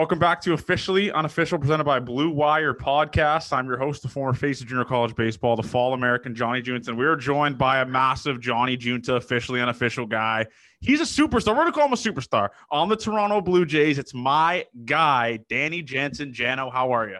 Welcome back to officially unofficial presented by Blue Wire podcast. I'm your host, the former face of junior college baseball, the fall American Johnny Junta. We are joined by a massive Johnny Junta, officially unofficial guy. He's a superstar. We're gonna call him a superstar on the Toronto Blue Jays. It's my guy, Danny Jansen. Jano, how are you?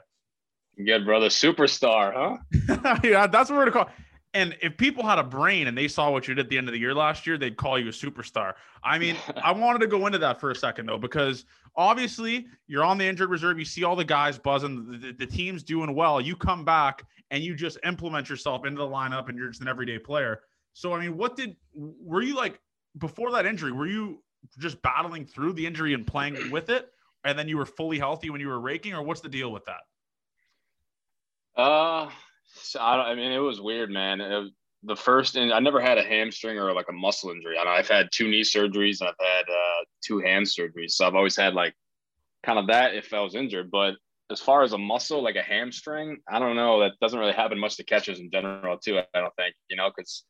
Good brother, superstar, huh? yeah, that's what we're gonna call. And if people had a brain and they saw what you did at the end of the year last year, they'd call you a superstar. I mean, I wanted to go into that for a second though, because obviously you're on the injured reserve. You see all the guys buzzing, the, the, the, team's doing well. You come back and you just implement yourself into the lineup and you're just an everyday player. So, I mean, what did, were you like before that injury? Were you just battling through the injury and playing with it? And then you were fully healthy when you were raking, or what's the deal with that? Uh, so I, I mean, it was weird, man. It, the first, and I never had a hamstring or like a muscle injury. I, I've had two knee surgeries I've had uh, two hand surgeries. So I've always had like kind of that if I was injured. But as far as a muscle, like a hamstring, I don't know. That doesn't really happen much to catchers in general, too. I don't think, you know, because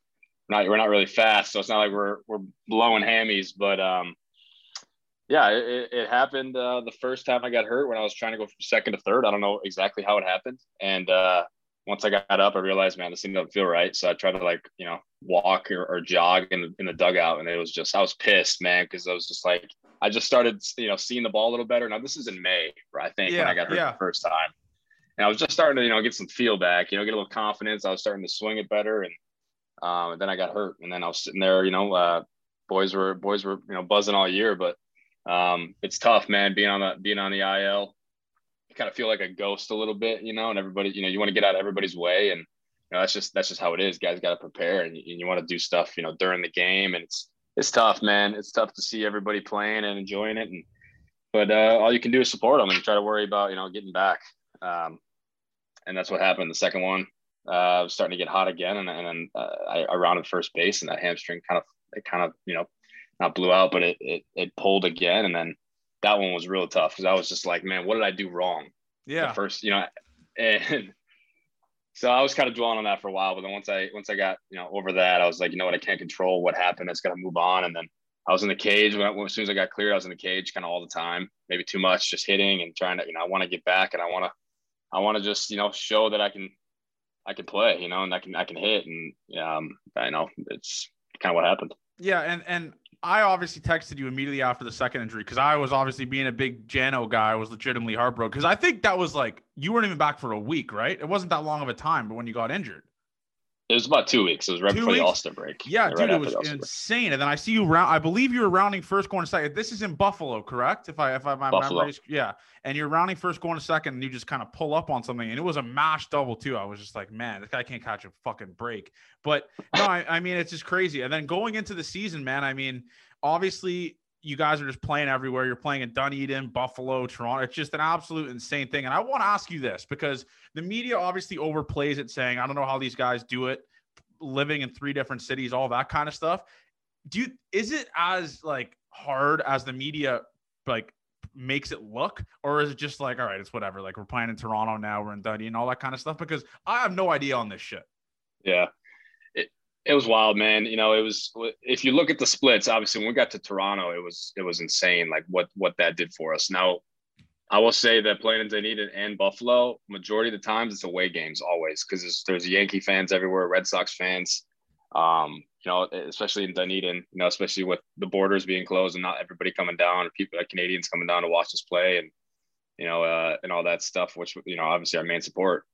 not we're not really fast, so it's not like we're we're blowing hammies. But um, yeah, it, it happened uh, the first time I got hurt when I was trying to go from second to third. I don't know exactly how it happened, and uh, once I got up, I realized, man, this thing doesn't feel right. So I tried to like, you know, walk or, or jog in the, in the dugout. And it was just, I was pissed, man. Cause I was just like, I just started, you know, seeing the ball a little better. Now this is in May, I think, yeah, when I got hurt yeah. the first time. And I was just starting to, you know, get some feel back, you know, get a little confidence. I was starting to swing it better. And, um, and then I got hurt. And then I was sitting there, you know, uh, boys were, boys were, you know, buzzing all year, but um, it's tough, man, being on the, being on the IL kind of feel like a ghost a little bit, you know, and everybody, you know, you want to get out of everybody's way. And, you know, that's just, that's just how it is. Guys got to prepare and you, you want to do stuff, you know, during the game. And it's, it's tough, man. It's tough to see everybody playing and enjoying it. And, but uh, all you can do is support them and try to worry about, you know, getting back. Um, and that's what happened. The second one, uh, I was starting to get hot again. And, and then uh, I, I rounded first base and that hamstring kind of, it kind of, you know, not blew out, but it, it, it pulled again. And then that one was real tough because I was just like, man, what did I do wrong? Yeah. The first, you know, and so I was kind of dwelling on that for a while. But then once I once I got you know over that, I was like, you know what, I can't control what happened. It's got to move on. And then I was in the cage when I, as soon as I got clear, I was in the cage kind of all the time, maybe too much, just hitting and trying to, you know, I want to get back and I want to, I want to just, you know, show that I can, I can play, you know, and I can, I can hit. And, um, I know it's kind of what happened. Yeah. And, and I obviously texted you immediately after the second injury because I was obviously being a big Jano guy. I was legitimately heartbroken because I think that was like you weren't even back for a week, right? It wasn't that long of a time, but when you got injured. It was about two weeks. It was right two before weeks? the All-Star break. Yeah, right dude, it was insane. Break. And then I see you round. I believe you were rounding first, going to second. This is in Buffalo, correct? If I if I my Buffalo. memory, yeah. And you're rounding first, going to second, and you just kind of pull up on something, and it was a mash double too. I was just like, man, this guy can't catch a fucking break. But no, I, I mean, it's just crazy. And then going into the season, man, I mean, obviously you guys are just playing everywhere. You're playing in Dunedin, Buffalo, Toronto. It's just an absolute insane thing. And I want to ask you this because the media obviously overplays it, saying, I don't know how these guys do it, living in three different cities, all that kind of stuff. Do you is it as like hard as the media like makes it look, or is it just like, all right, it's whatever. Like we're playing in Toronto now, we're in Dunedin and all that kind of stuff? Because I have no idea on this shit. Yeah. It, was wild, man. You know, it was if you look at the splits, obviously when we got to Toronto, it was it was insane like what what that did for us. Now, I will say that playing in Dunedin and Buffalo, majority of the times it's away games always because there's, there's Yankee fans everywhere, Red Sox fans. Um, you know, especially in Dunedin, you know, especially with the borders being closed and not everybody coming down, or people like Canadians coming down to watch us play, and you know, uh, and all that stuff, which you know, obviously our main support.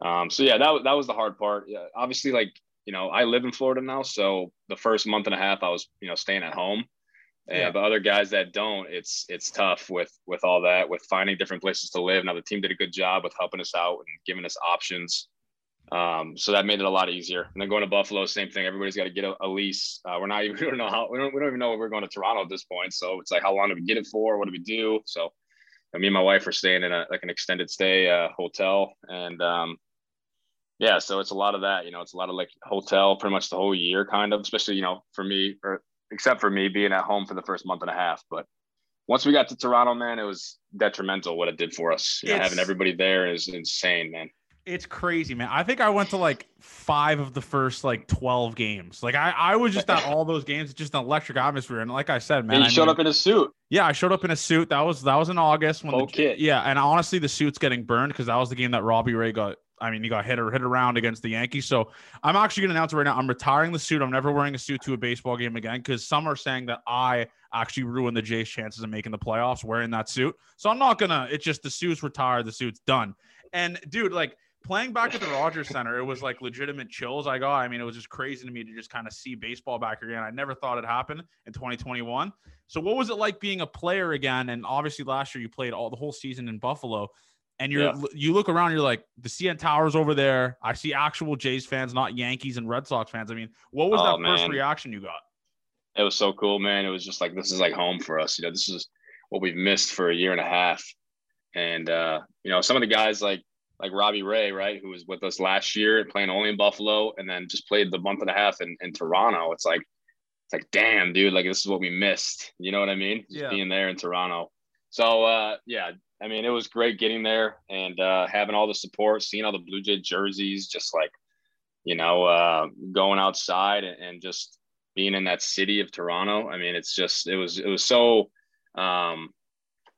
Um, so yeah, that that was the hard part. Yeah, obviously, like you know, I live in Florida now, so the first month and a half I was you know staying at home. And yeah. but other guys that don't, it's it's tough with with all that, with finding different places to live. Now the team did a good job with helping us out and giving us options. Um, so that made it a lot easier. And then going to Buffalo, same thing. Everybody's got to get a, a lease. Uh, we're not even we don't know how we don't we don't even know if we're going to Toronto at this point. So it's like how long do we get it for? What do we do? So me and my wife are staying in a like an extended stay uh, hotel, and um, yeah, so it's a lot of that. You know, it's a lot of like hotel pretty much the whole year, kind of. Especially you know for me, or except for me being at home for the first month and a half, but. Once we got to Toronto, man, it was detrimental what it did for us. You know, having everybody there is insane, man. It's crazy, man. I think I went to like five of the first like 12 games. Like I, I was just at all those games, just an electric atmosphere. And like I said, man, and you I showed mean, up in a suit. Yeah, I showed up in a suit. That was that was in August when okay. the yeah, and honestly, the suit's getting burned because that was the game that Robbie Ray got. I mean, he got hit or hit around against the Yankees. So I'm actually going to announce it right now. I'm retiring the suit. I'm never wearing a suit to a baseball game again because some are saying that I actually ruined the Jays' chances of making the playoffs wearing that suit. So I'm not gonna. It's just the suit's retired. The suit's done. And dude, like playing back at the Rogers Center, it was like legitimate chills I got. I mean, it was just crazy to me to just kind of see baseball back again. I never thought it'd happen in 2021. So, what was it like being a player again? And obviously, last year you played all the whole season in Buffalo. And you're yeah. you look around, you're like the CN Towers over there. I see actual Jays fans, not Yankees and Red Sox fans. I mean, what was oh, that man. first reaction you got? It was so cool, man. It was just like this is like home for us. You know, this is what we've missed for a year and a half. And uh, you know, some of the guys like like Robbie Ray, right, who was with us last year playing only in Buffalo and then just played the month and a half in, in Toronto. It's like, it's like, damn, dude, like this is what we missed. You know what I mean? Just yeah. being there in Toronto. So uh, yeah, I mean, it was great getting there and uh, having all the support, seeing all the Blue Jay jerseys, just like, you know, uh, going outside and, just being in that city of Toronto. I mean, it's just, it was, it was so, um,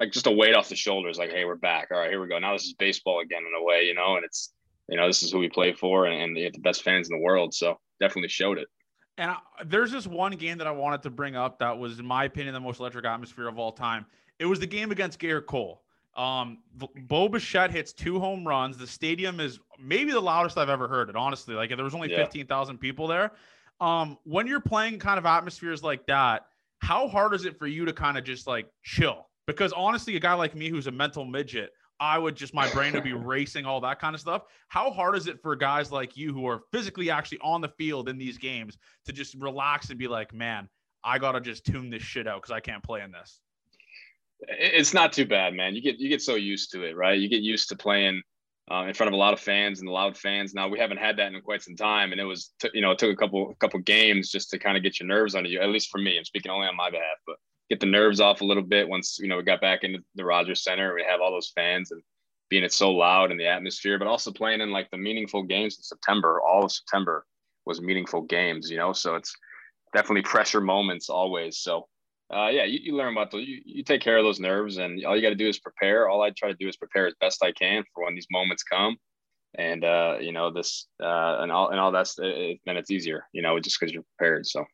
like just a weight off the shoulders. Like, hey, we're back. All right, here we go. Now this is baseball again in a way, you know. And it's you know this is who we play for, and, and the best fans in the world. So definitely showed it. And I, there's this one game that I wanted to bring up that was, in my opinion, the most electric atmosphere of all time. It was the game against Gerrit Cole. Um, Bo Bichette hits two home runs. The stadium is maybe the loudest I've ever heard it. Honestly, like there was only yeah. fifteen thousand people there. Um, when you're playing kind of atmospheres like that, how hard is it for you to kind of just like chill? Because honestly, a guy like me who's a mental midget, I would just my brain would be racing all that kind of stuff. How hard is it for guys like you who are physically actually on the field in these games to just relax and be like, man, I gotta just tune this shit out because I can't play in this. It's not too bad, man. You get you get so used to it, right? You get used to playing uh, in front of a lot of fans and loud fans. Now we haven't had that in quite some time, and it was t- you know it took a couple a couple games just to kind of get your nerves under you. At least for me, I'm speaking only on my behalf, but get the nerves off a little bit once you know we got back into the Rogers Center. We have all those fans and being it so loud in the atmosphere, but also playing in like the meaningful games in September. All of September was meaningful games, you know. So it's definitely pressure moments always. So uh, yeah, you, you learn about those. You, you take care of those nerves, and all you got to do is prepare. All I try to do is prepare as best I can for when these moments come. And uh, you know this, uh, and all and all that's it, then it's easier, you know, just because you're prepared. So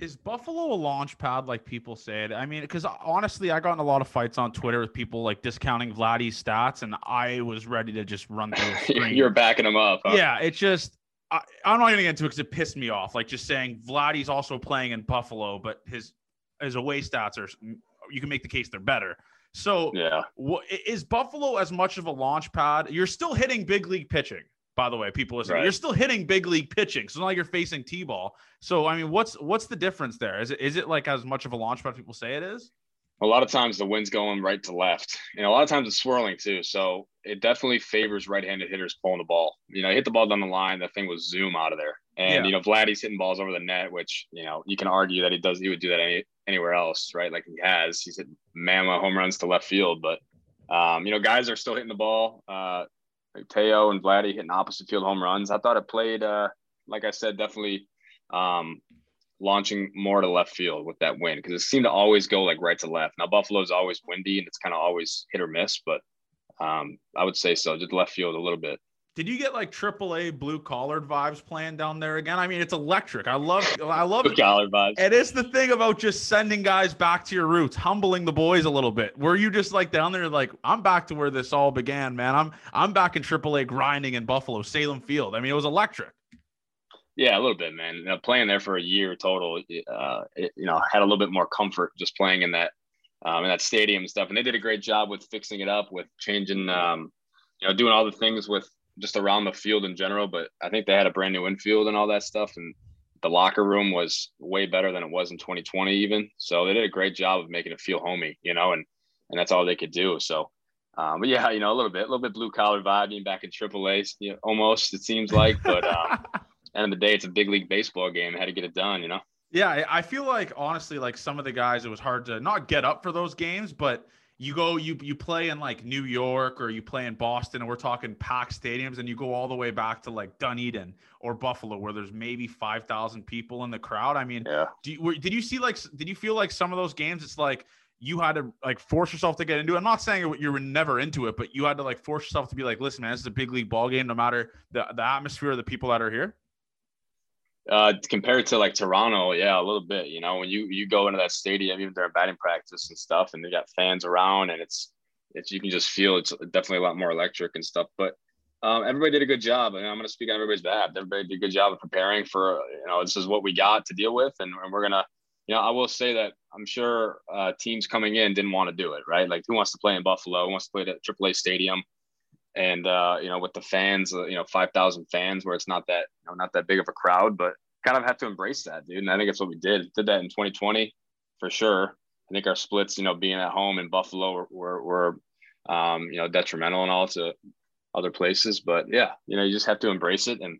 is Buffalo a launch pad like people said? I mean, because honestly, I got in a lot of fights on Twitter with people like discounting Vladdy's stats, and I was ready to just run through. You're backing him up. Huh? Yeah, it just I, I'm not gonna get into it because it pissed me off. Like just saying Vladdy's also playing in Buffalo, but his his away stats are you can make the case they're better. So yeah, is Buffalo as much of a launch pad? You're still hitting big league pitching by the way, people listening. Right. You're still hitting big league pitching, so it's not like you're facing T-ball. So I mean, what's what's the difference there? Is it is it like as much of a launch pad people say it is? A lot of times the wind's going right to left, and a lot of times it's swirling too. So it definitely favors right-handed hitters pulling the ball. You know, hit the ball down the line, that thing was zoom out of there. And yeah. you know, Vladdy's hitting balls over the net, which you know you can argue that he does. He would do that any, anywhere else, right? Like he has. He's hit mamma home runs to left field, but um, you know, guys are still hitting the ball. Uh, like Teo and Vladdy hitting opposite field home runs. I thought it played uh, like I said, definitely um, launching more to left field with that win because it seemed to always go like right to left. Now Buffalo's always windy and it's kind of always hit or miss, but um, I would say so, just left field a little bit. Did you get like AAA blue collared vibes playing down there again? I mean, it's electric. I love, I love blue collar vibes. And it's the thing about just sending guys back to your roots, humbling the boys a little bit. Were you just like down there, like I'm back to where this all began, man? I'm I'm back in AAA grinding in Buffalo, Sahlen Field. I mean, it was electric. Yeah, a little bit, man. You know, playing there for a year total, uh, it, you know, had a little bit more comfort just playing in that um, in that stadium and stuff. And they did a great job with fixing it up, with changing, um, you know, doing all the things with just around the field in general. But I think they had a brand new infield and all that stuff, and the locker room was way better than it was in 2020 even. So they did a great job of making it feel homey, you know, and and that's all they could do. So. Um, but yeah, you know, a little bit, a little bit blue collar vibe, being back in AAA, you know, almost it seems like. But um, end of the day, it's a big league baseball game. I had to get it done, you know? Yeah, I feel like honestly, like some of the guys, it was hard to not get up for those games, but you go, you you play in like New York or you play in Boston, and we're talking packed stadiums, and you go all the way back to like Dunedin or Buffalo, where there's maybe five thousand people in the crowd. I mean, yeah. Do you, did you see like did you feel like some of those games? It's like you had to like force yourself to get into it. I'm not saying you were never into it, but you had to like force yourself to be like, listen, man, this is a big league ball game, no matter the the atmosphere of the people that are here. Uh, compared to like Toronto, yeah, a little bit. You know, when you you go into that stadium, even during batting practice and stuff, and they got fans around, and it's it's you can just feel it's definitely a lot more electric and stuff. But um, everybody did a good job, I'm going to speak on everybody's behalf. Everybody did a good job of preparing for you know this is what we got to deal with, and, and we're gonna. You know, I will say that I'm sure uh, teams coming in didn't want to do it, right? Like, who wants to play in Buffalo? Who wants to play at AAA Stadium? And uh, you know with the fans, uh, you know five thousand fans, where it's not that you know not that big of a crowd, but kind of have to embrace that, dude. And I think that's what we did. Did that in 2020 for sure. I think our splits, you know, being at home in Buffalo were were, were um, you know detrimental and all to other places, but yeah, you know you just have to embrace it and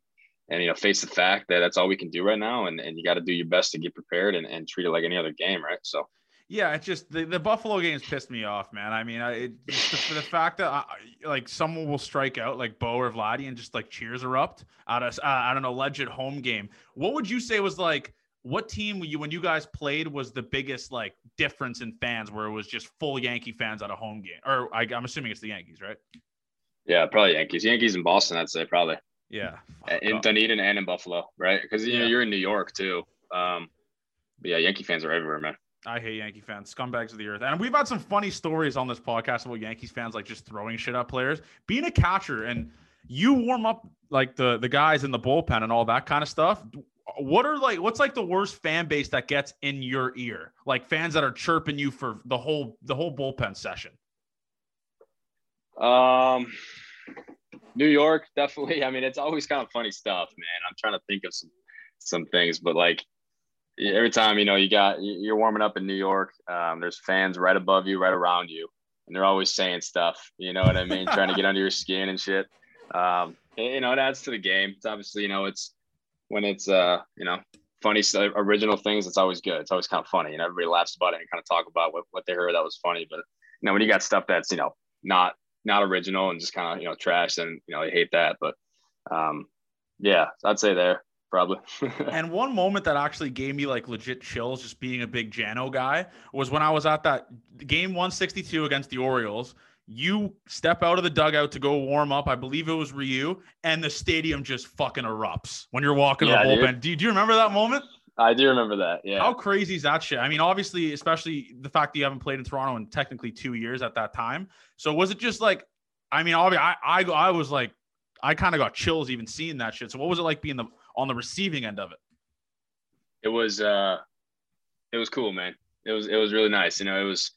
and you know face the fact that that's all we can do right now, and and you got to do your best to get prepared and, and treat it like any other game, right? So yeah, it's just the, the Buffalo games pissed me off, man. I mean, I, it, the, the, fact that I, like someone will strike out like Bo or Vladdy and just like cheers erupt out of uh, at an alleged home game. What would you say was like what team you when you guys played was the biggest like difference in fans where it was just full Yankee fans at a home game? Or I, am assuming it's the Yankees, right? Yeah, probably Yankees. Yankees in Boston, I'd say probably. Yeah, in Dunedin and in Buffalo, right? Because you yeah. know you're in New York too. Um, but yeah, Yankee fans are everywhere, man. I hate Yankee fans, scumbags of the earth. And we've had some funny stories on this podcast about Yankees fans like just throwing shit at players. Being a catcher and you warm up like the the guys in the bullpen and all that kind of stuff. What are like what's like the worst fan base that gets in your ear? Like fans that are chirping you for the whole the whole bullpen session. Um New York, definitely. I mean, it's always kind of funny stuff, man. I'm trying to think of some some things, but like every time you know you got you're warming up in New York, um, there's fans right above you, right around you, and they're always saying stuff. You know what I mean? Trying to get under your skin and shit. Um, you know, it adds to the game. It's obviously you know it's when it's uh you know funny original things. It's always good. It's always kind of funny, and everybody laughs about it and kind of talk about what what they heard that was funny. But you know when you got stuff that's you know not not original and just kind of you know trash, then you know they hate that. But um, yeah, I'd say there probably. and one moment that actually gave me like legit chills, just being a big Jano guy, was when I was at that game 162 against the Orioles. You step out of the dugout to go warm up. I believe it was Ryu, and the stadium just fucking erupts when you're walking yeah, the bullpen. Do you, do you remember that moment? I do remember that. Yeah. How crazy is that shit? I mean, obviously, especially the fact that you haven't played in Toronto in technically two years at that time. So was it just like, I mean, obviously, I I, I was like, I kind of got chills even seeing that shit. So what was it like being the on the receiving end of it? It was uh it was cool, man. It was it was really nice. You know, it was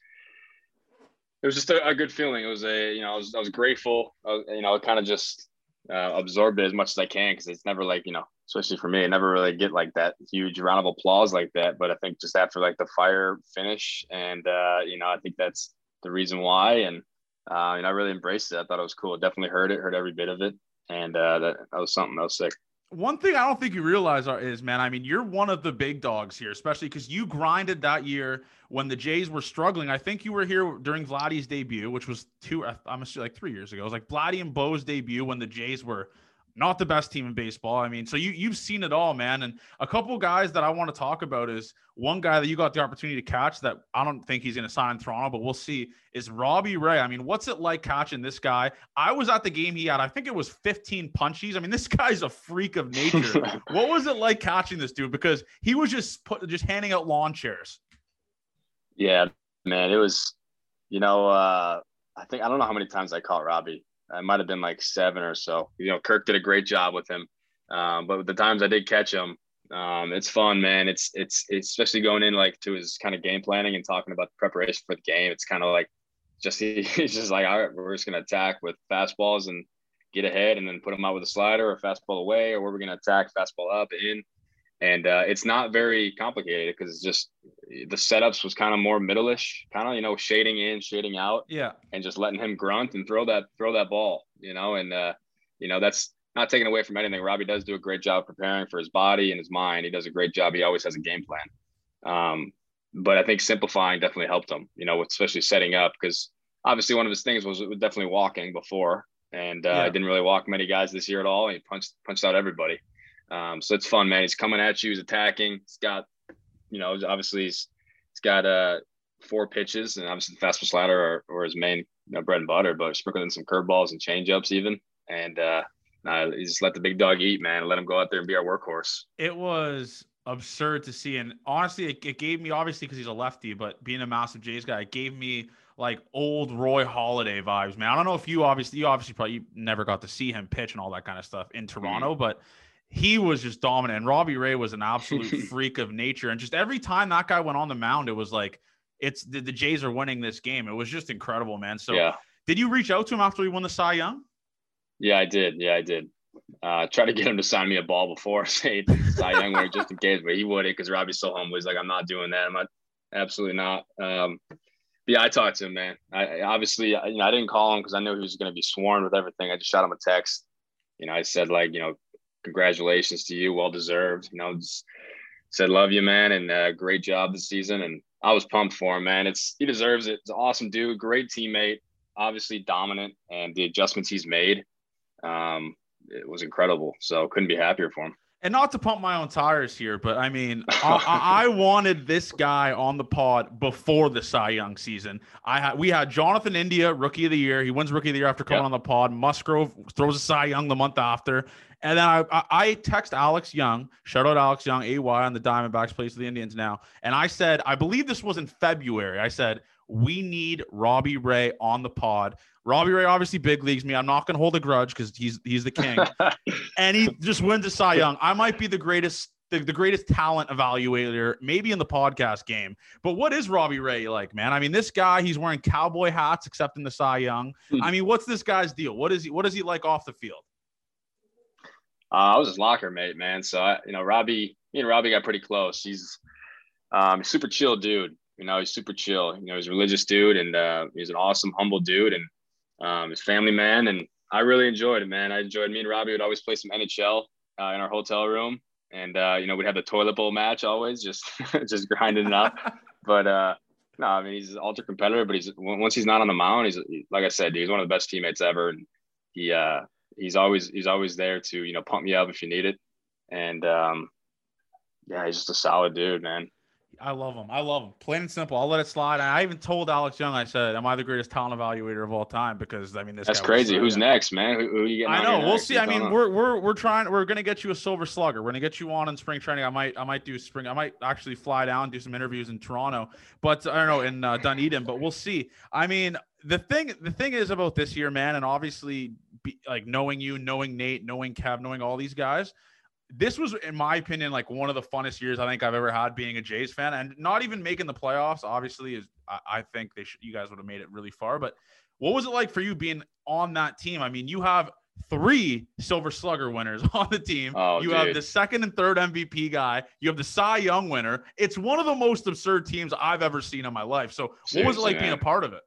it was just a, a good feeling. It was a you know I was I was grateful. I was, you know, I kind of just uh, absorbed it as much as I can because it's never like you know, especially for me, I never really get like that huge round of applause like that. But I think just after like the fire finish, and uh, you know, I think that's the reason why. And uh, and I really embraced it. I thought it was cool. Definitely heard it, heard every bit of it, and uh, that that was something that was sick one thing I don't think you realize is, man, I mean, you're one of the big dogs here, especially because you grinded that year when the Jays were struggling. I think you were here during Vladdy's debut, which was two, I'm assuming like three years ago. It was like Vladdy and Bo's debut when the Jays were not the best team in baseball. I mean, so you you've seen it all, man. And a couple guys that I want to talk about is one guy that you got the opportunity to catch that I don't think he's going to sign in Toronto, but we'll see. Is Robbie Ray? I mean, what's it like catching this guy? I was at the game he had. I think it was 15 punchies. I mean, this guy's a freak of nature. what was it like catching this dude? Because he was just put just handing out lawn chairs. Yeah, man, it was. You know, uh, I think I don't know how many times I caught Robbie it might have been like seven or so. You know, Kirk did a great job with him. Um, but the times I did catch him, um, it's fun, man. It's, it's, it's especially going in like to his kind of game planning and talking about the preparation for the game. It's kind of like just he's just like, all right, we're just gonna attack with fastballs and get ahead, and then put them out with a slider or fastball away, or we're gonna attack fastball up in. And uh, it's not very complicated because it's just the setups was kind of more middle-ish, kind of you know shading in, shading out, yeah, and just letting him grunt and throw that throw that ball, you know, and uh, you know that's not taken away from anything. Robbie does do a great job preparing for his body and his mind. He does a great job. He always has a game plan. Um, but I think simplifying definitely helped him, you know, especially setting up because obviously one of his things was definitely walking before, and uh, yeah. I didn't really walk many guys this year at all. He punched punched out everybody. Um, so it's fun, man. He's coming at you. He's attacking. He's got you know, obviously he's he's got uh four pitches, and obviously the fastball slider or, or his main you know, bread and butter, but sprinkling in some curveballs and changeups even, and uh, nah, just let the big dog eat, man. Let him go out there and be our workhorse. It was absurd to see, and honestly, it, it gave me obviously because he's a lefty, but being a massive Jays guy, it gave me like old Roy Halladay vibes, man. I don't know if you obviously, you obviously probably never got to see him pitch and all that kind of stuff in Toronto, mm-hmm. but he was just dominant. And Robbie Ray was an absolute freak of nature. And just every time that guy went on the mound, it was like, it's the, the Jays are winning this game. It was just incredible, man. So, yeah. did you reach out to him after he won the Cy Young? Yeah, I did. Yeah, I did. Uh, try to get him to sign me a ball before say Cy Young winner just in case, but he wouldn't because Robbie's so humble. He's like, I'm not doing that. I'm not, absolutely not. Um, yeah, I talked to him, man. I, I obviously, you know, I didn't call him because I knew he was going to be sworn with everything. I just shot him a text. You know, I said like, you know, congratulations to you. Well deserved. You know, just said love you, man, and uh, great job this season. And I was pumped for him, man. It's he deserves it. It's an awesome dude, great teammate, obviously dominant, and the adjustments he's made, um, it was incredible. So couldn't be happier for him and not to pump my own tires here, but I mean, I, I, wanted this guy on the pod before the Cy Young season. I had we had Jonathan India, rookie of the year. He wins rookie of the year after coming yep. on the pod. Musgrove throws a Cy Young the month after, and then I, I, I text Alex Young, shout out Alex Young, AY on the Diamondbacks, plays for the Indians now, and I said, I believe this was in February. I said we need Robbie Ray on the pod. Robbie Ray obviously big leagues me. I'm not going to hold a grudge because he's he's the king, and he just wins a Cy Young. I might be the greatest the, the greatest talent evaluator maybe in the podcast game. But what is Robbie Ray like, man? I mean, this guy he's wearing cowboy hats except in the Cy Young. Hmm. I mean, what's this guy's deal? What is he? What is he like off the field? Uh, I was his locker mate, man. So I, you know, Robbie, me and Robbie got pretty close. He's um, super chill dude. You know, he's super chill. You know, he's a religious dude, and uh, he's an awesome, humble dude, and um, his family man. And I really enjoyed it, man. I enjoyed. Me and Robbie would always play some NHL uh, in our hotel room, and uh, you know, we'd have the toilet bowl match always, just just grinding it up. but uh, no, I mean, he's an ultra competitor. But he's once he's not on the mound, he's like I said, dude, he's one of the best teammates ever, and he uh, he's always he's always there to you know pump me up if you need it, and um, yeah, he's just a solid dude, man. I love him. I love him. Plain and simple. I'll let it slide. I even told Alex Young, I said, "Am I the greatest talent evaluator of all time?" Because I mean, this that's crazy. Who's next, man? Who, who you I know. We'll see. I mean, we're we're we're trying. We're gonna get you a silver slugger. We're gonna get you on in spring training. I might I might do spring. I might actually fly down do some interviews in Toronto, but I don't know in uh, Dunedin. But we'll see. I mean, the thing the thing is about this year, man, and obviously, be, like knowing you, knowing Nate, knowing Kev, knowing all these guys this was, in my opinion, like one of the funnest years I think I've ever had being a Jays fan, and not even making the playoffs. Obviously, is I, I think they should, you guys would have made it really far. But what was it like for you being on that team? I mean, you have three Silver Slugger winners on the team. Oh, you dude. have the second and third MVP guy. You have the Cy Young winner. It's one of the most absurd teams I've ever seen in my life. So, Seriously, what was it like man. being a part of it?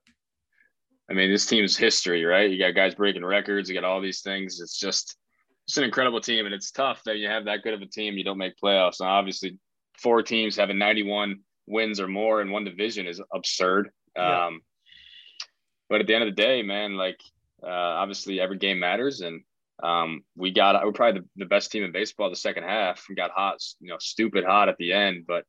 I mean, this team's history, right? You got guys breaking records. You got all these things. It's just it's an incredible team, and it's tough that you have that good of a team. You don't make playoffs. Now, obviously, four teams having 91 wins or more in one division is absurd. Yeah. Um, but at the end of the day, man, like uh, obviously every game matters, and um, we got we're probably the, the best team in baseball the second half. We got hot, you know, stupid hot at the end, but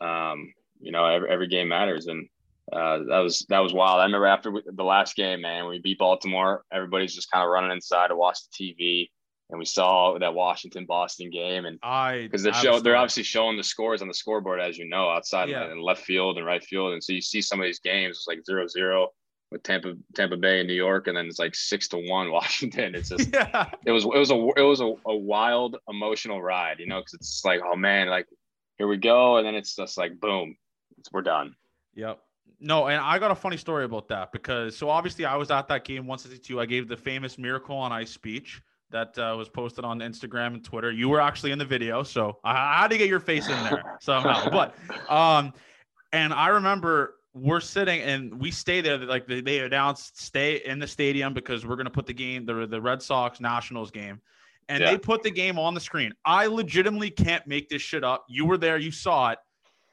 um, you know, every, every game matters, and uh, that was that was wild. I remember after we, the last game, man, we beat Baltimore. Everybody's just kind of running inside to watch the TV, and we saw that Washington Boston game, and I because they're show they're obviously showing the scores on the scoreboard as you know outside yeah. in left field and right field, and so you see some of these games it's like zero zero with Tampa Tampa Bay and New York, and then it's like six to one Washington. It's just yeah. it was it was a it was a, a wild emotional ride, you know, because it's like oh man, like here we go, and then it's just like boom, we're done. Yep. No, and I got a funny story about that because so obviously I was at that game 162. I gave the famous Miracle on Ice speech that uh, was posted on Instagram and Twitter. You were actually in the video, so I had to get your face in there somehow. but um, and I remember we're sitting and we stay there. Like they, they announced, stay in the stadium because we're gonna put the game, the the Red Sox Nationals game, and yeah. they put the game on the screen. I legitimately can't make this shit up. You were there, you saw it.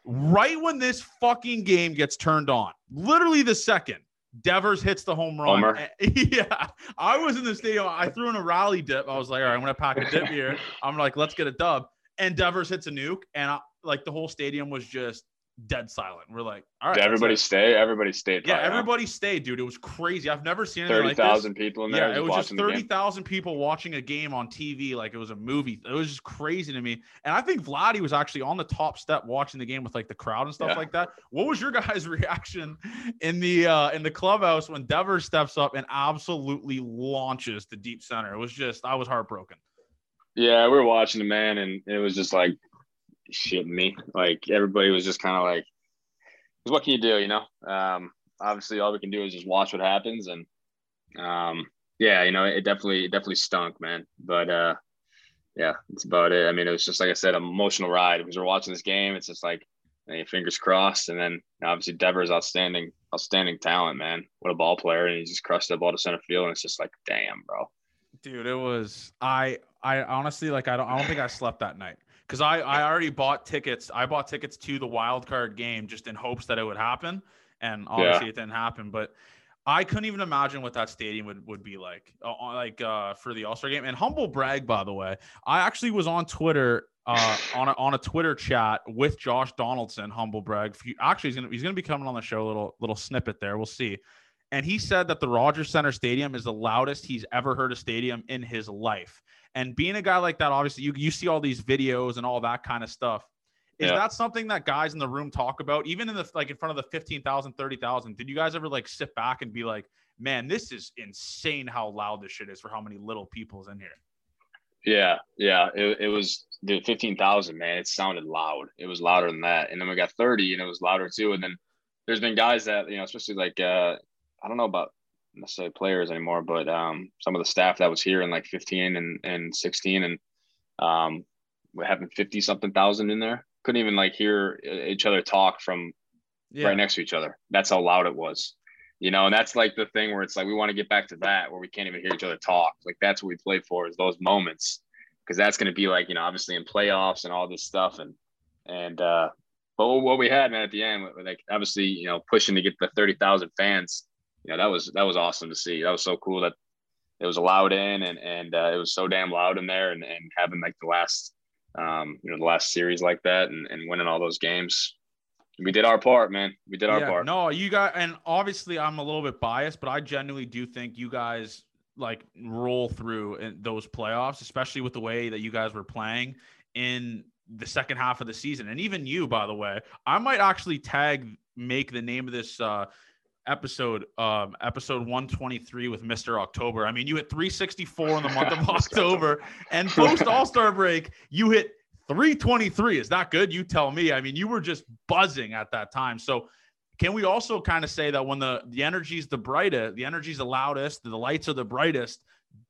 Right when this fucking game gets turned on, literally the second Devers hits the home run. Homer. Yeah, I was in the stadium. I threw in a rally dip. I was like, all right, I'm gonna pack a dip here. I'm like, let's get a dub. And Devers hits a nuke, and I, like the whole stadium was just dead silent. We're like, all right. Did everybody stay? Everybody stayed. Yeah, everybody stayed, dude. It was crazy. I've never seen anything 30, like 30,000 people in there. Yeah, it was just 30,000 people watching a game on TV like it was a movie. It was just crazy to me. And I think Vladdy was actually on the top step watching the game with like the crowd and stuff yeah. like that. What was your guys' reaction in the uh in the clubhouse when Devers steps up and absolutely launches the deep center? It was just I was heartbroken. Yeah, we were watching the man and it was just like shitting me. Like everybody was just kind of like, what can you do? You know, um, obviously all we can do is just watch what happens. And um, yeah, you know, it definitely, it definitely stunk, man. But uh, yeah, it's about it. I mean, it was just like I said, emotional ride because we're watching this game. It's just like, fingers crossed. And then obviously Devers outstanding, outstanding talent, man. What a ball player. And he just crushed the ball to center field. And it's just like, damn, bro. Dude, it was I I honestly like I don't I don't think I slept that night because I I already bought tickets. I bought tickets to the wild card game just in hopes that it would happen, and obviously yeah. it didn't happen. But I couldn't even imagine what that stadium would, would be like, uh, like uh, for the All Star game. And humble brag, by the way, I actually was on Twitter uh, on a, on a Twitter chat with Josh Donaldson. Humble brag. Actually, he's gonna he's gonna be coming on the show. A little little snippet there. We'll see. And he said that the Rogers Center Stadium is the loudest he's ever heard a stadium in his life. And being a guy like that, obviously, you, you see all these videos and all that kind of stuff. Is yeah. that something that guys in the room talk about, even in the like in front of the 15,000, 30,000? Did you guys ever like sit back and be like, man, this is insane how loud this shit is for how many little people's in here? Yeah, yeah. It, it was the 15,000, man. It sounded loud. It was louder than that. And then we got 30 and it was louder too. And then there's been guys that, you know, especially like, uh, I don't know about necessarily players anymore, but um, some of the staff that was here in like 15 and, and 16 and um, we're having 50 something thousand in there. Couldn't even like hear each other talk from yeah. right next to each other. That's how loud it was, you know, and that's like the thing where it's like, we want to get back to that where we can't even hear each other talk. Like that's what we play for is those moments. Cause that's going to be like, you know, obviously in playoffs and all this stuff. And, and, uh, but what we had, man, at the end, like obviously, you know, pushing to get the 30,000 fans, yeah, that was that was awesome to see. That was so cool that it was allowed in and and uh, it was so damn loud in there and, and having like the last um, you know the last series like that and, and winning all those games. We did our part man. We did our yeah, part. no you got and obviously i'm a little bit biased but i genuinely do think you guys like roll through in those playoffs especially with the way that you guys were playing in the second half of the season. And even you by the way i might actually tag make the name of this uh episode, um, episode 123 with Mr. October. I mean, you hit 364 in the month of October, and post All Star break, you hit 323. Is that good? You tell me. I mean, you were just buzzing at that time. So, can we also kind of say that when the the is the brightest, the energy is the loudest, the lights are the brightest,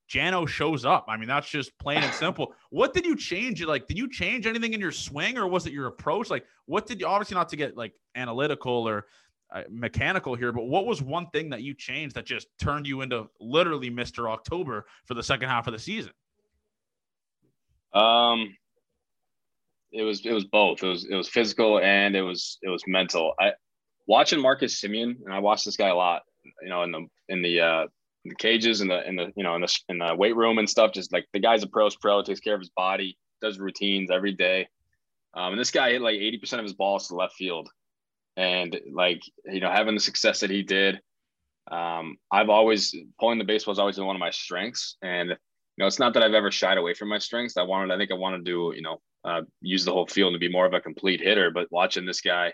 Jano shows up. I mean, that's just plain and simple. What did you change? Like, did you change anything in your swing, or was it your approach? Like, what did you obviously not to get like analytical or mechanical here, but what was one thing that you changed that just turned you into literally Mr. October for the second half of the season? Um, it was it was both. It was it was physical and it was it was mental. I watching Marcus Semien and I watched this guy a lot. You know, in the in the uh, the cages and the in the you know in the in the weight room and stuff. Just like the guy's a pro's pro, takes care of his body, does routines every day. Um, and this guy hit like 80% of his balls to left field. And like, you know, having the success that he did, um, I've always pulling the baseball has always been one of my strengths. And you know, it's not that I've ever shied away from my strengths. I wanted, I think I want to you know, uh, use the whole field to be more of a complete hitter. But watching this guy,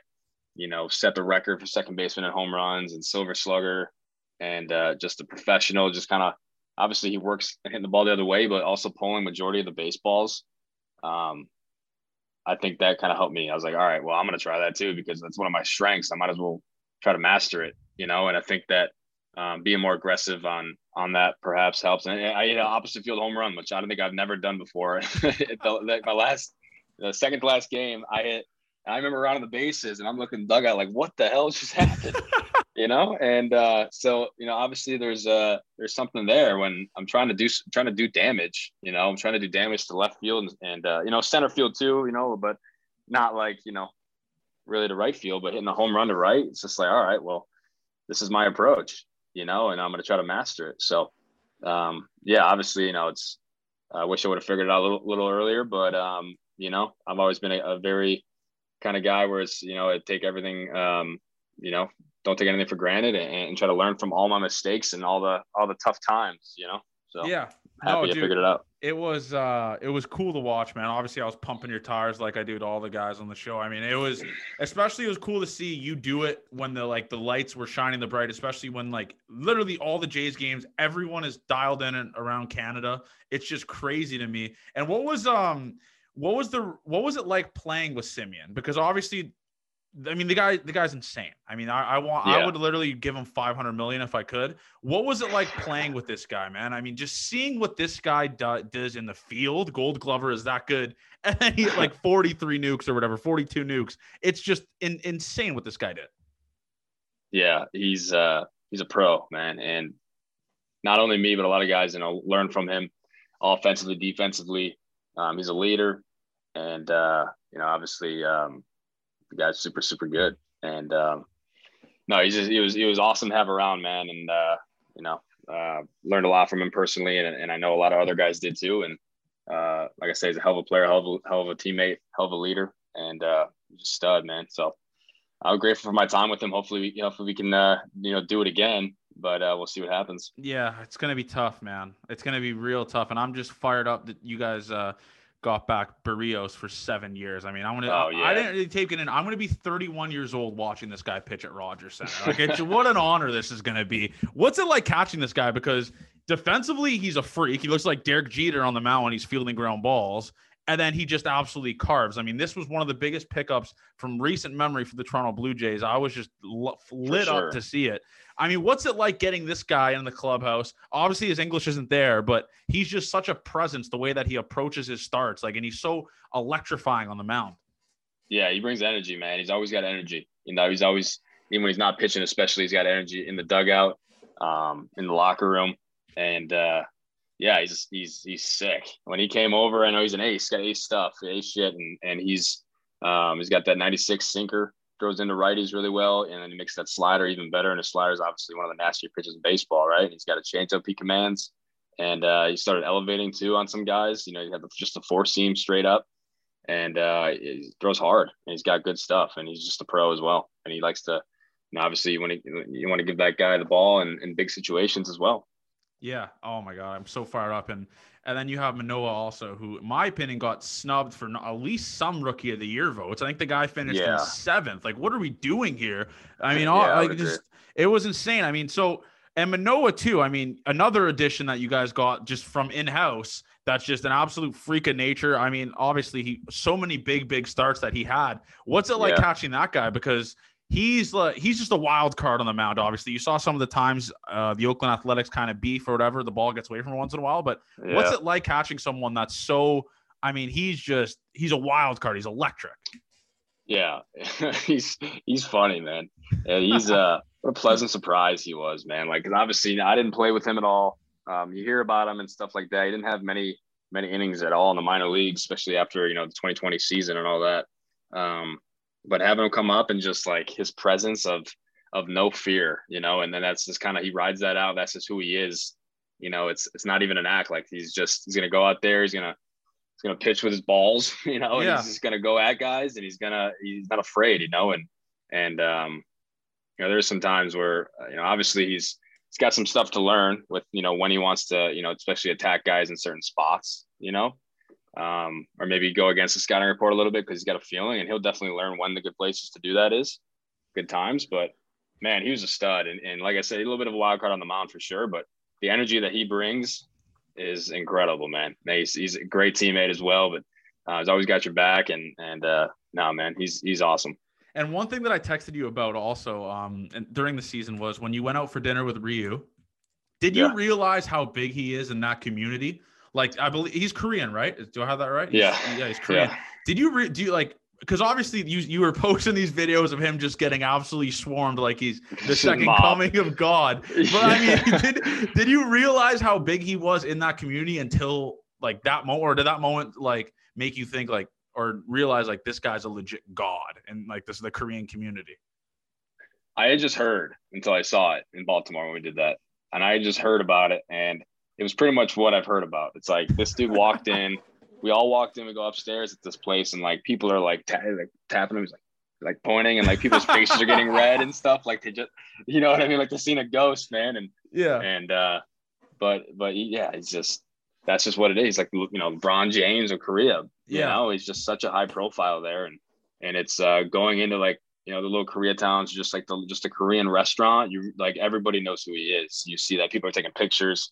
you know, set the record for second baseman and home runs and silver slugger, and uh, just a professional, just kind of obviously he works hitting the ball the other way, but also pulling majority of the baseballs. Um, I think that kind of helped me. I was like, all right, well, I'm going to try that too because that's one of my strengths. I might as well try to master it, you know. And I think that um, being more aggressive on on that perhaps helps. And I hit an opposite field home run, which I don't think I've never done before. the, my last, the second to last game, I hit. I remember around the bases, and I'm looking dugout like, what the hell just happened? you know. And uh, so you know, obviously there's uh there's something there when I'm trying to do trying to do damage. You know, I'm trying to do damage to left field and, and uh, you know center field too. You know, but not like you know really to right field, but hitting a home run to right. It's just like all right, well, this is my approach. You know, and I'm going to try to master it. So um, yeah, obviously you know it's. I wish I would have figured it out a little, little earlier, but um, you know, I've always been a, a very kind of guy where it's you know I take everything um, you know don't take anything for granted and, and, try to learn from all my mistakes and all the all the tough times you know? So yeah. happy no, I figured it out. it was uh it was cool to watch man. Obviously i was pumping your tires like i do to all the guys on the show. I mean it was especially it was cool to see you do it when the like the lights were shining the bright especially when like literally all the jays games everyone is dialed in and around canada. It's just crazy to me. And what was um what was the what was it like playing with Semien? Because obviously I mean, the guy, the guy's insane. I mean, I, I want, yeah. I would literally give him 500 million if I could. What was it like playing with this guy, man? I mean, just seeing what this guy do, does in the field. Gold Glover is that good, and then he like 43 nukes or whatever, 42 nukes. It's just in, insane what this guy did. Yeah, he's uh he's a pro, man, and not only me, but a lot of guys, you know, learn from him, offensively, defensively. Um, he's a leader, and uh, you know, obviously. Um, the guy's super super good, and um, no, he's just he was he was awesome to have around, man, and uh, you know uh, learned a lot from him personally, and, and I know a lot of other guys did too, and uh, like I say, he's a hell of a player, hell of a, hell of a teammate, hell of a leader, and uh, just stud, man. So I'm grateful for my time with him. Hopefully, you know, hopefully we can uh, you know do it again but uh, we'll see what happens. Yeah, it's gonna be tough, man. It's gonna be real tough, and I'm just fired up that you guys uh, got back Berrios for seven years. I mean, I'm gonna. Oh, yeah. I didn't really take it in. I'm gonna be 31 years old watching this guy pitch at Rogers Center. Like, it's, what an honor this is gonna be. What's it like catching this guy? Because defensively, he's a freak. He looks like Derek Jeter on the mound when he's fielding ground balls. And then he just absolutely carves. I mean, this was one of the biggest pickups from recent memory for the Toronto Blue Jays. I was just lit sure. up to see it. I mean, what's it like getting this guy in the clubhouse? Obviously, his English isn't there, but he's just such a presence the way that he approaches his starts. Like, and he's so electrifying on the mound. Yeah, he brings energy, man. He's always got energy. You know, he's always, even when he's not pitching, especially, he's got energy in the dugout, um, in the locker room. And, uh, yeah, he's he's he's sick. When he came over, I know he's an ace, got ace stuff, ace shit, and and he's um, he's got that 96 sinker throws into righties really well, and then he makes that slider even better. And his slider is obviously one of the nastier pitches in baseball, right? He's got a changeup he commands, and uh, he started elevating too on some guys. You know, he had just a four seam straight up, and uh, he throws hard, and he's got good stuff, and he's just a pro as well. And he likes to, and obviously, you want to you want to give that guy the ball in, in big situations as well. Yeah. Oh my God, I'm so fired up, and and then you have Manoah also, who, in my opinion, got snubbed for at least some rookie of the year votes. I think the guy finished yeah. in seventh. Like, what are we doing here? I mean, all, yeah, like just it was insane. I mean, so and Manoah too. I mean, another addition that you guys got just from in house. That's just an absolute freak of nature. I mean, obviously, he so many big, big starts that he had. What's it like yeah. catching that guy? Because he's like he's just a wild card on the mound. Obviously, you saw some of the times uh, the Oakland Athletics kind of beef or whatever. The ball gets away from once in a while. But yeah. what's it like catching someone that's so? I mean, he's just he's a wild card. He's electric. Yeah, he's he's funny, man. Yeah, he's uh what a pleasant surprise he was, man. Like, cause obviously I didn't play with him at all. Um, you hear about him and stuff like that. He didn't have many many innings at all in the minor leagues, especially after you know the 2020 season and all that. Um, but having him come up and just like his presence of of no fear, you know, and then that's just kind of he rides that out. That's just who he is. You know, it's it's not even an act. Like he's just he's gonna go out there. He's gonna he's gonna pitch with his balls. You know, yeah. he's just gonna go at guys, and he's gonna he's not afraid. You know, and and um, you know, there's some times where you know obviously he's he's got some stuff to learn with you know when he wants to you know especially attack guys in certain spots. You know, um, or maybe go against the scouting report a little bit because he's got a feeling, and he'll definitely learn when the good places to do that is, good times. But man, he was a stud, and, and like I said, a little bit of a wild card on the mound for sure. But the energy that he brings is incredible, man. He's, he's a great teammate as well, but uh, he's always got your back, and and uh, no, man, he's he's awesome. And one thing that I texted you about also um, and during the season was when you went out for dinner with Ryu. Did you yeah. realize how big he is in that community? Like I believe he's Korean, right? Do I have that right? Yeah, he's, yeah, he's Korean. Yeah. Did you re- do you like because obviously you you were posting these videos of him just getting absolutely swarmed like he's the second coming of God. But I mean, did did you realize how big he was in that community until like that moment, or did that moment like make you think like or realize like this guy's a legit god and like this is the Korean community? I had just heard until I saw it in Baltimore when we did that, and I had just heard about it and it was pretty much what I've heard about. It's like this dude walked in, we all walked in, we go upstairs at this place, and like people are like, ta- like tapping him, like like pointing, and like people's faces are getting red and stuff. Like they just, you know what I mean? Like they're seeing a ghost, man. And yeah, and uh, but but yeah, it's just that's just what it is. Like you know, LeBron James of Korea. Yeah. You know, he's just such a high profile there, and and it's uh, going into like you know the little Korea towns, just like the just a Korean restaurant. You like everybody knows who he is. You see that people are taking pictures.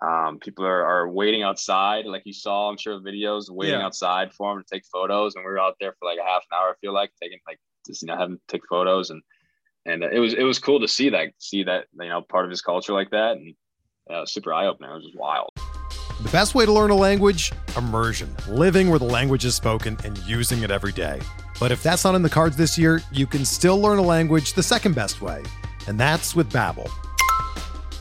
Um, people are, are waiting outside, like you saw, I'm sure videos waiting yeah. outside for him to take photos. And we were out there for like a half an hour, I feel like taking like just, you know, having to take photos and, and it was, it was cool to see that, see that, you know, part of his culture like that. And uh, super eye opener. It was just wild. The best way to learn a language? Immersion, living where the language is spoken and using it every day. But if that's not in the cards this year, you can still learn a language the second best way, and that's with Babbel.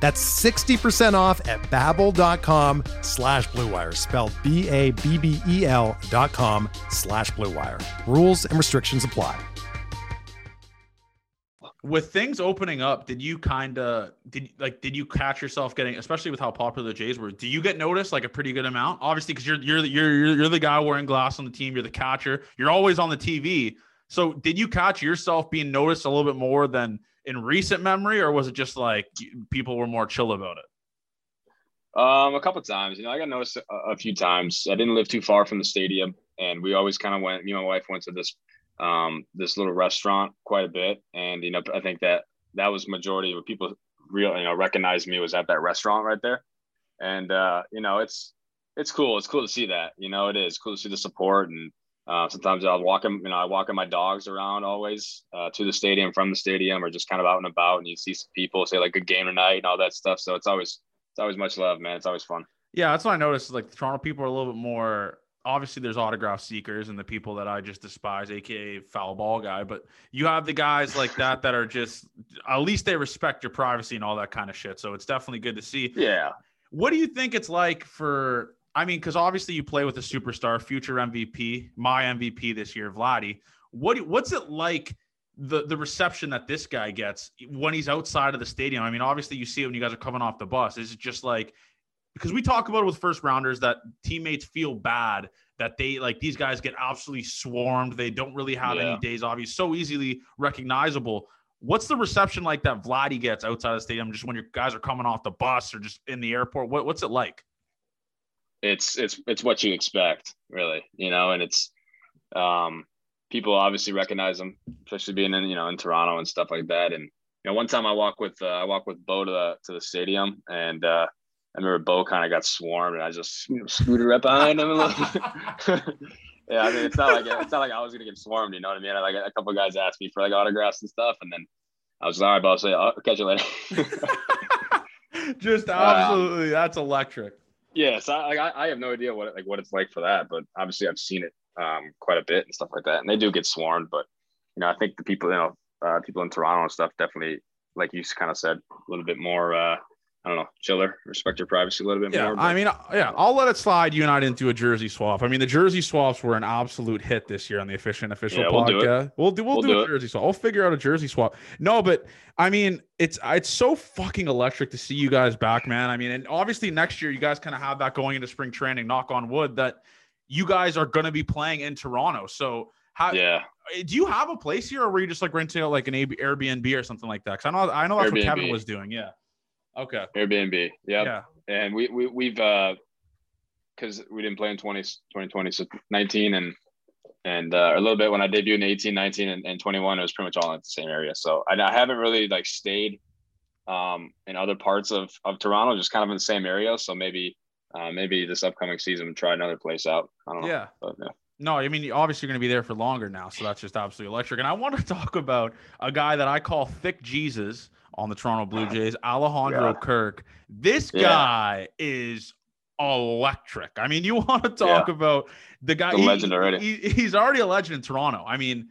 That's 60% off at babbel.com slash bluewire, spelled B-A-B-B-E-L dot com slash bluewire. Rules and restrictions apply. With things opening up, did you kind of did like did you catch yourself getting, especially with how popular the Jays were? Do you get noticed like a pretty good amount? Obviously, because you're you're you're you're the guy wearing glass on the team. You're the catcher. You're always on the TV. So, did you catch yourself being noticed a little bit more than in recent memory, or was it just like people were more chill about it? Um, a couple times. You know, I got noticed a, a, few times. I didn't live too far from the stadium, and we always kind of went. Me and my wife went to this um this little restaurant quite a bit, and you know, I think that that was majority of people real you know recognized me was at that restaurant right there, and uh, you know, it's it's cool. It's cool to see that. You know, it is cool to see the support and uh, sometimes I'll walk them, you know, I walk my dogs around always uh, to the stadium, from the stadium, or just kind of out and about, and you see some people say like "good game tonight" and all that stuff. So it's always it's always much love, man. It's always fun. Yeah, that's what I noticed. Like the Toronto people are a little bit more. Obviously, there's autograph seekers and the people that I just despise, aka foul ball guy. But you have the guys like that that are just at least they respect your privacy and all that kind of shit. So it's definitely good to see. Yeah. What do you think it's like for I mean, because obviously you play with a superstar, future MVP, my MVP this year, Vladdy. What what's it like? The, the reception that this guy gets when he's outside of the stadium. I mean, obviously you see it when you guys are coming off the bus. Is it just like because we talk about it with first rounders that teammates feel bad that they like these guys get absolutely swarmed. They don't really have yeah. any days off. He's so easily recognizable. What's the reception like that Vladdy gets outside of the stadium just when your guys are coming off the bus or just in the airport? What, what's it like? It's it's it's what you expect, really, you know, and it's um people obviously recognize him, especially being in you know in Toronto and stuff like that, and you know, one time I walked with uh, I walked with Bo to the to the stadium, and uh, I remember Bo kind of got swarmed, and I just you know, scooted right behind him. yeah, I mean, it's not like it's not like I was gonna get swarmed. You know what I mean? I, like a couple guys asked me for like autographs and stuff, and then I was like, all right, Bo, say, I'll catch you later. just absolutely, that's electric. Yeah, so I, I have no idea what like what it's like for that, but obviously I've seen it um, quite a bit and stuff like that, and they do get swarmed. But you know, I think the people, you know, uh, people in Toronto and stuff definitely, like you kind of said, a little bit more uh, I don't know, chiller, respect your privacy a little bit yeah, more. But... I mean, uh, yeah, I'll let it slide. You and I didn't do a jersey swap. I mean, the jersey swaps were an absolute hit this year on the efficient official yeah, podcast. We'll do, we'll do, we'll, we'll do, do a jersey swap. We'll figure out a jersey swap. No, but I mean, it's it's so fucking electric to see you guys back, man. I mean, and obviously next year you guys kind of have that going into spring training. Knock on wood that you guys are going to be playing in Toronto. So how? Yeah. Eh, do you have a place here, or were you just like renting out like an Airbnb or something like that? Because I know I know that's Airbnb. what Kevin was doing. Yeah. Okay. Airbnb. Yep. Yeah. And we, we we've uh because we didn't play in 20, 2020, so 19 and and uh, a little bit when I debuted in 18, 19, and, and 21, it was pretty much all in the same area. So I, I haven't really like stayed um, in other parts of, of Toronto, just kind of in the same area. So maybe uh, maybe this upcoming season try another place out. I don't know. Yeah. But, yeah. No, I mean, obviously you're going to be there for longer now, so that's just absolutely electric. And I want to talk about a guy that I call Thick Jesus on the Toronto Blue Jays, Alejandro yeah. Kirk. This yeah. guy is electric. I mean, you want to talk yeah. about the guy? The legend already. He, he's already a legend in Toronto. I mean,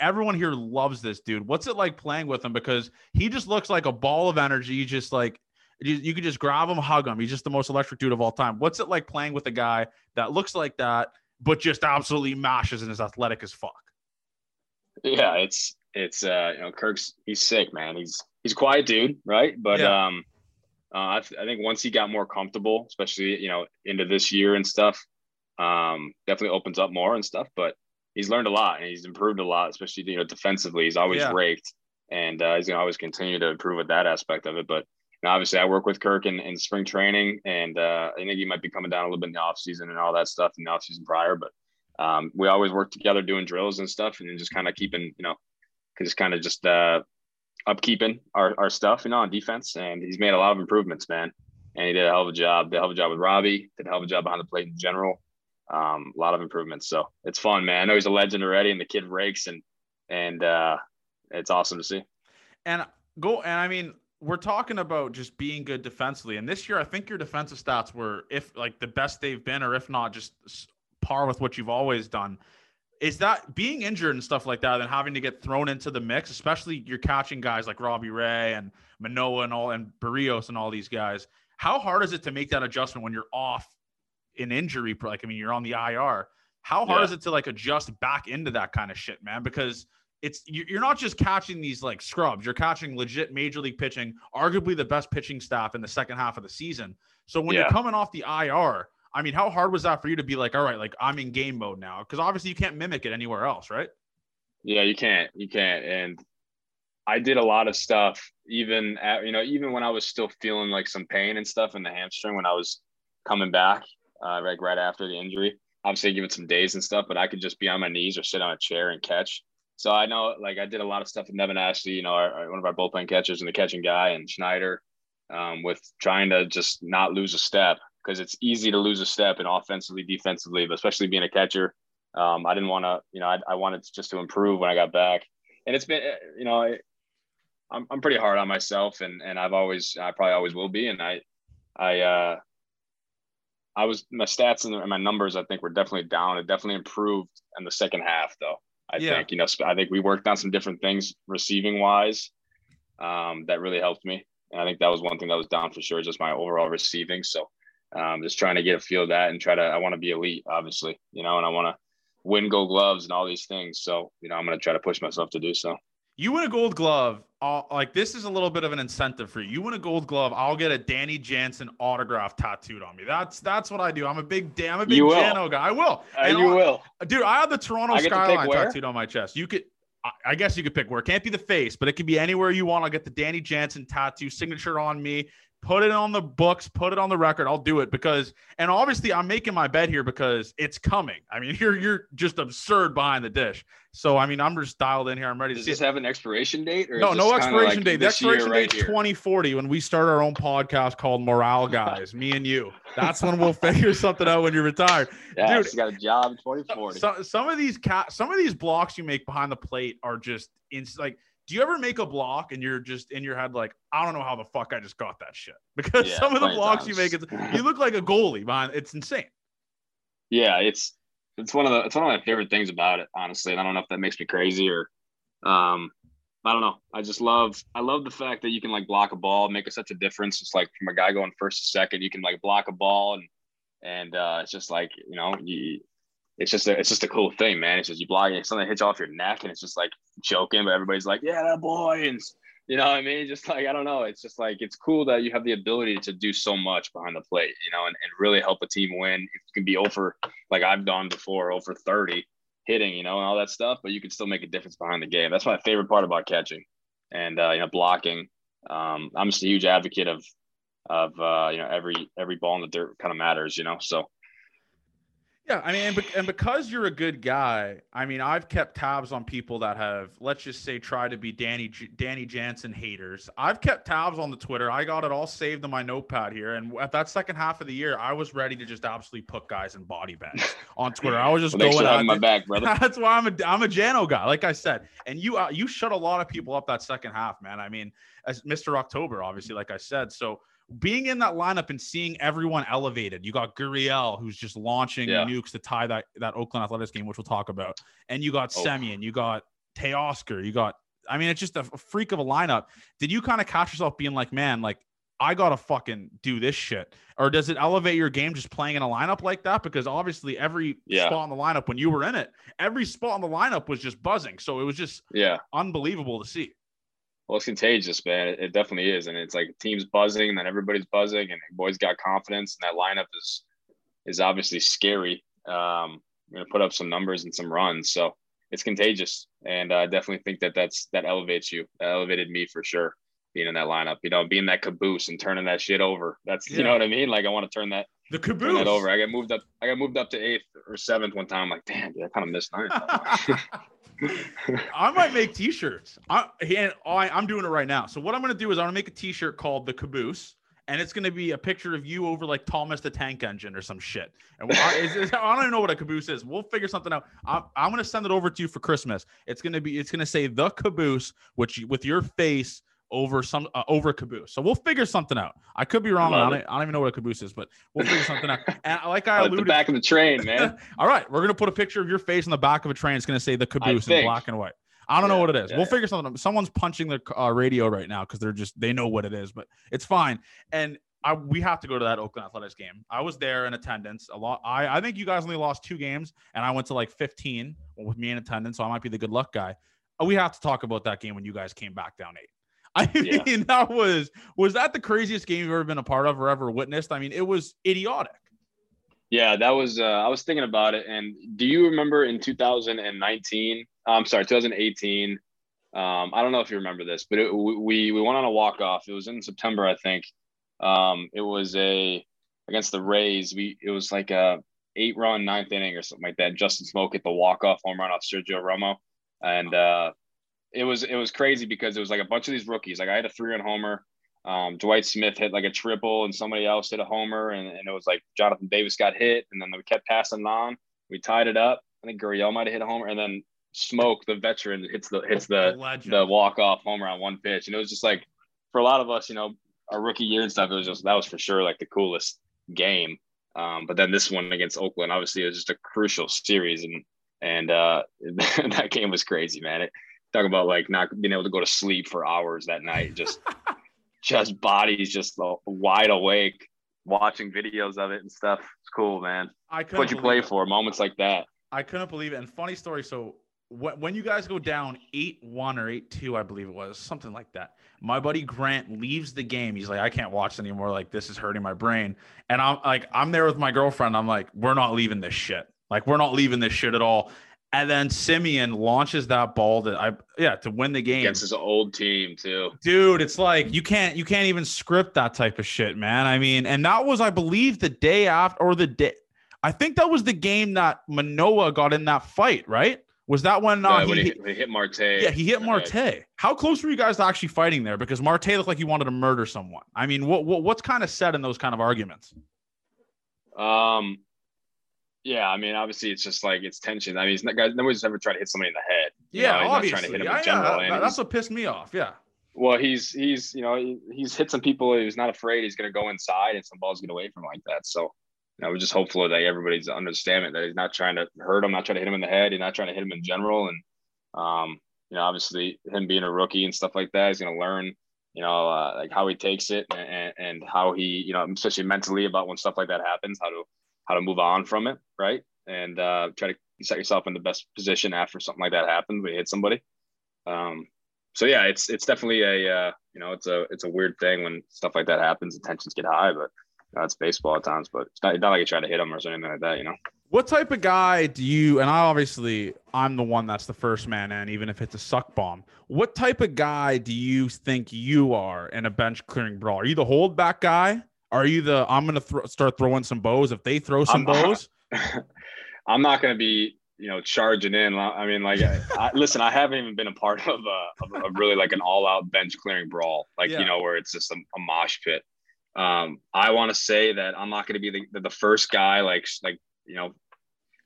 everyone here loves this dude. What's it like playing with him? Because he just looks like a ball of energy. Just like you, you could just grab him, hug him. He's just the most electric dude of all time. What's it like playing with a guy that looks like that, but just absolutely mashes and is athletic as fuck? Yeah, it's it's uh you know Kirk's he's sick, man. He's he's a quiet dude, right? But yeah. um, uh, I, th- I, think once he got more comfortable, especially you know into this year and stuff, um, definitely opens up more and stuff. But he's learned a lot and he's improved a lot, especially you know defensively. He's always yeah. raked, and uh, he's gonna always continue to improve with that aspect of it. But obviously, I work with Kirk in, in spring training, and uh, I think he might be coming down a little bit in the off season and all that stuff in the off season prior. But um, we always work together doing drills and stuff, and then just kind of keeping you know, just kind of just uh, upkeeping our, our stuff, you know, on defense. And he's made a lot of improvements, man. And he did a hell of a job. Did a hell of a job with Robbie. Did a hell of a job behind the plate in general. Um, a lot of improvements. So it's fun, man. I know he's a legend already, and the kid rakes, and and uh, it's awesome to see. And go and I mean, we're talking about just being good defensively. And this year, I think your defensive stats were, if like the best they've been, or if not, just par with what you've always done is that being injured and stuff like that and having to get thrown into the mix, especially you're catching guys like Robbie Ray and Manoah and all and Berrios and all these guys. How hard is it to make that adjustment when you're off an injury? Like, I mean, you're on the IR. How hard yeah. is it to like adjust back into that kind of shit, man? Because it's you're not just catching these like scrubs. You're catching legit major league pitching, arguably the best pitching staff in the second half of the season. So when yeah. you're coming off the IR, I mean, how hard was that for you to be like, all right, like I'm in game mode now? Because obviously you can't mimic it anywhere else, right? Yeah, you can't. You can't. And I did a lot of stuff, even at, you know, even when I was still feeling like some pain and stuff in the hamstring when I was coming back, uh, like right after the injury. Obviously, give it some days and stuff, but I could just be on my knees or sit on a chair and catch. So I know, like, I did a lot of stuff with Nevin Ashley, you know, our, our, one of our bullpen catchers and the catching guy, and Schneider, um, with trying to just not lose a step because it's easy to lose a step and offensively, defensively, but especially being a catcher. Um, I didn't want to, you know, I, I wanted just to improve when I got back. And it's been, you know, I, I'm, I'm pretty hard on myself and, and I've always, I probably always will be. And I, I, uh, I was, my stats and my numbers, I think were definitely down. It definitely improved in the second half though. I yeah. think, you know, I think we worked on some different things receiving wise um, that really helped me. And I think that was one thing that was down for sure, just my overall receiving. So um, just trying to get a feel of that and try to i want to be elite obviously you know and i want to win gold gloves and all these things. So you know i'm going to try to push myself to do so. You win a gold glove I'll, like this is a little bit of an incentive for you. You win a gold glove i'll get a danny jansen autograph tattooed on me. That's that's what i do. I'm a big i'm a big Jano guy. I will. Uh, you I'll, will. dude i have the toronto skyline tattooed on my chest. You could I guess you could pick where. It can't be the face, but it can be anywhere you want. I'll get the Danny Jansen tattoo signature on me put it on the books, put it on the record. I'll do it because, and obviously, I'm making my bet here because it's coming. I mean, you're you're just absurd behind the dish. So I mean, I'm just dialed in here. I'm ready Does to. This have an expiration date? Or no, no expiration like date. The expiration date right 2040 when we start our own podcast called Morale Guys. me and you. That's when we'll figure something out when you're retired. Yeah, Dude, you got a job in 2040. Some, some of these cat, some of these blocks you make behind the plate are just in like do you ever make a block and you're just in your head like I don't know how the fuck I just got that shit because yeah, some of the blocks times. you make it's, you look like a goalie man. it's insane. Yeah, it's it's one of the it's one of my favorite things about it honestly, and I don't know if that makes me crazy or um I don't know. I just love I love the fact that you can like block a ball, make such a difference. It's like from a guy going first to second, you can like block a ball and and uh, it's just like you know you it's just a, it's just a cool thing, man. It's just you block it, something that hits off your neck, and it's just like joking, but everybody's like, "Yeah, that boy," and you know what I mean. Just like I don't know, it's just like it's cool that you have the ability to do so much behind the plate, you know, and, and really help a team win. You can be over like I've done before, over thirty hitting, you know, and all that stuff, but you can still make a difference behind the game. That's my favorite part about catching, and uh, you know, blocking. Um, I'm just a huge advocate of of uh, you know every every ball in the dirt kind of matters, you know. So yeah, I mean, and, and, because you're a good guy, I mean, I've kept tabs on people that have, let's just say, try to be Danny J- Danny Jansen haters. I've kept tabs on the Twitter. I got it all saved in my notepad here. And at that second half of the year, I was ready to just absolutely put guys in body bags on Twitter. I was just well, going out my back, brother. That's why I'm a I'm a Jano guy, like I said. And you uh, you shut a lot of people up that second half, man. I mean, as Mr. October, obviously, like I said. So being in that lineup and seeing everyone elevated. You got Gurriel, who's just launching yeah. nukes to tie that that Oakland Athletics game, which we'll talk about. And you got oh. Semien, you got Teoscar, you got. I mean, it's just a freak of a lineup. Did you kind of catch yourself being like, man, like I gotta fucking do this shit, or does it elevate your game just playing in a lineup like that? Because obviously, every yeah. spot in the lineup when you were in it, every spot in the lineup was just buzzing. So it was just yeah unbelievable to see well, it's contagious, man. It, it, definitely is, and it's like the teams buzzing, and then everybody's buzzing, and the boys got confidence, and that lineup is is obviously scary. Um, we're gonna put up some numbers and some runs, so it's contagious, and I definitely think that that's that elevates you. That elevated me for sure, being in that lineup. You know, being that caboose and turning that shit over. That's yeah. you know what I mean. Like I want to turn that the caboose turn that over. I got moved up. I got moved up to eighth or seventh one time. I'm like, damn, dude, I kind of missed ninth. I might make t-shirts. I, I I'm doing it right now. So what I'm gonna do is I'm gonna make a t-shirt called the Caboose, and it's gonna be a picture of you over like Thomas the Tank Engine or some shit. And I, I don't even know what a caboose is. We'll figure something out. I'm, I'm gonna send it over to you for Christmas. It's gonna be it's gonna say the Caboose, which with your face over some uh, over caboose. So we'll figure something out. I could be wrong. I don't, I don't, even know what a caboose is, but we'll figure something out. And like I alluded, the back of the train, man. all right, we're gonna put a picture of your face on the back of a train. It's gonna say the caboose in black and white. I don't yeah, know what it is. Yeah, we'll figure something out. Someone's punching the uh, radio right now because they're just they know what it is, but it's fine. And I, we have to go to that Oakland Athletics game. I was there in attendance a lot. I, I think you guys only lost two games, and I went to like 15 with me in attendance, so I might be the good luck guy. We have to talk about that game when you guys came back down eight. I mean, yeah. that was was that the craziest game you've ever been a part of or ever witnessed? I mean, it was idiotic. Yeah, that was. Uh, I was thinking about it, and do you remember in 2019? I'm sorry, 2018. Um, I don't know if you remember this, but it, we we went on a walk off. It was in September, I think. Um, it was a against the Rays. We it was like a eight run ninth inning or something like that. Justin Smoak hit the walk off home run off Sergio Romo, and uh, it was it was crazy because it was like a bunch of these rookies. Like I had a three run homer. Um, Dwight Smith hit like a triple, and somebody else hit a homer, and, and it was like Jonathan Davis got hit, and then we kept passing on. We tied it up. I think Gurriel might have hit a homer, and then Smoak, the veteran, hits the hits the the, the walk off homer on one pitch, and it was just like for a lot of us, you know, our rookie year and stuff. It was just that was for sure like the coolest game. Um, but then this one against Oakland, obviously, it was just a crucial series, and and uh, that game was crazy, man. It, talk about like not being able to go to sleep for hours that night just just bodies just uh, wide awake. Watching videos of it and stuff. It's cool man. I could what you play it. for moments like that. I couldn't believe it. And funny story so when you guys go down 8-1 or 8-2 i believe it was something like that my buddy grant leaves the game. He's like i can't watch anymore. Like this is hurting my brain. And i'm like i'm there with my girlfriend. I'm like we're not leaving this shit. Like we're not leaving this shit at all And then Semien launches that ball that I yeah to win the game against his old team too. Dude, it's like you can't you can't even script that type of shit, man. I mean, and that was I believe the day after or the day I think that was the game that Manoah got in that fight, right? Was that when, uh, yeah, when he, he, he, hit Marte? Yeah, he hit Marte. How close were you guys to actually fighting there? Because Marte looked like he wanted to murder someone. I mean, what, what what's kind of said in those kind of arguments? Um, yeah, I mean, obviously, it's just like it's tension. I mean, it's not, guys, nobody's ever tried to hit somebody in the head. Yeah, know? obviously. trying to hit him yeah, in general. Yeah, that's what pissed me off. Yeah. Well, he's he's you know he, he's hit some people. He's not afraid. He's going to go inside, and some balls get away from him like that. So, you know, we're just hopeful that everybody's understanding that he's not trying to hurt him, not trying to hit him in the head, he's not trying to hit him in general. And um, you know, obviously, him being a rookie and stuff like that, he's going to learn. You know, uh, like how he takes it and, and how he, you know, especially mentally about when stuff like that happens, how to how to move on from it, right? and uh, try to set yourself in the best position after something like that happens We hit somebody. Um, so yeah, it's it's definitely a uh, you know it's a it's a weird thing when stuff like that happens. The tensions get high, but you know, it's baseball at times. But it's not, not like you try to hit them or something like that, you know. What type of guy do you? And I obviously I'm the one that's the first man in, even if it's a suck bomb. What type of guy do you think you are in a bench clearing brawl? Are you the holdback guy? Are you the I'm going to th- start throwing some bows if they throw some I'm, bows? I'm not going to be, you know, charging in. I mean, like, I, listen, I haven't even been a part of a, of a really like an all out bench clearing brawl, like, yeah. you know, where it's just a, a mosh pit. Um, I want to say that I'm not going to be the, the first guy, like, like, you know,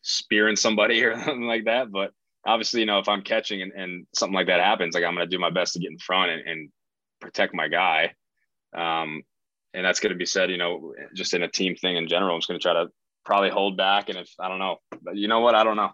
spearing somebody or something like that. But obviously, you know, if I'm catching and, and something like that happens, like I'm going to do my best to get in front and, and protect my guy. Um, and that's going to be said, you know, just in a team thing in general. I'm just going to try to probably hold back. And if I don't know, but you know what? I don't know.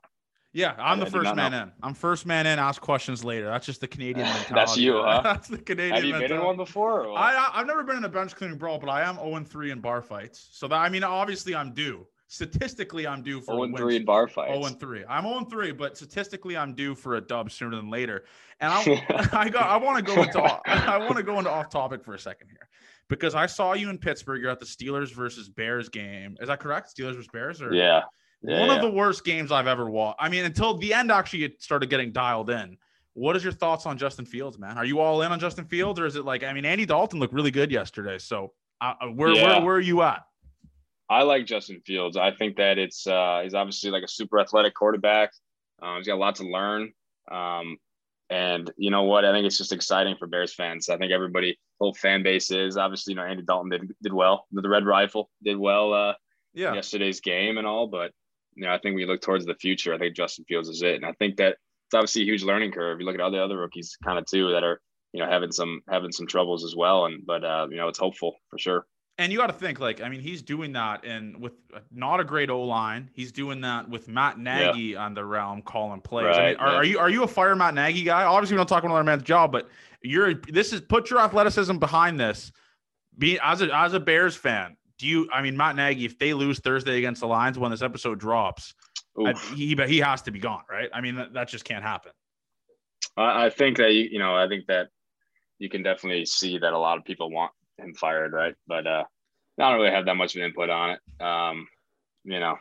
Yeah, I'm the first man know. in. I'm first man in. Ask questions later. That's just the Canadian mentality. That's you, huh? That's the Canadian. Have you mentality. been in one before? I I've never been in a bench cleaning brawl, but I am 0 3 in bar fights. So that I mean, obviously, I'm due. Statistically, I'm due for 0 3 in bar fights. 0 3. I'm 0 3, but statistically, I'm due for a dub sooner than later. And I I got I want to go into I want to go into off topic for a second here because I saw you in Pittsburgh. You're at the Steelers versus Bears game. Is that correct? Steelers versus Bears? Or yeah. yeah one yeah. of the worst games I've ever watched. I mean, until the end, actually, it started getting dialed in. What is your thoughts on Justin Fields, man? Are you all in on Justin Fields, or is it like I mean, Andy Dalton looked really good yesterday. So uh, uh where, yeah. where where are you at? I like Justin Fields. I think that it's uh, he's obviously like a super athletic quarterback. Um, he's got a lot to learn. Um, and you know what? I think it's just exciting for Bears fans. I think everybody, whole fan base is obviously, you know, Andy Dalton did, did well. The Red Rifle did well uh, yeah. yesterday's game and all. But, you know, I think we look towards the future. I think Justin Fields is it. And I think that it's obviously a huge learning curve. You look at all the other rookies kind of too that are, you know, having some having some troubles as well. And but uh, you know, it's hopeful for sure and you got to think like I mean he's doing that and with uh, not a great O line. He's doing that with Matt Nagy yeah. on the realm calling plays. Right, I mean, are, are, you are you a fire Matt Nagy guy? Obviously, we don't talk about another man's job, but you're this is put your athleticism behind this. Be as a as a Bears fan, do you? I mean, Matt Nagy, if they lose Thursday against the Lions when this episode drops, I, he he has to be gone, right? I mean, that, that just can't happen. I, I think that you you know I think that you can definitely see that a lot of people want him fired, right? But uh, I don't really have that much of an input on it. Um, you know,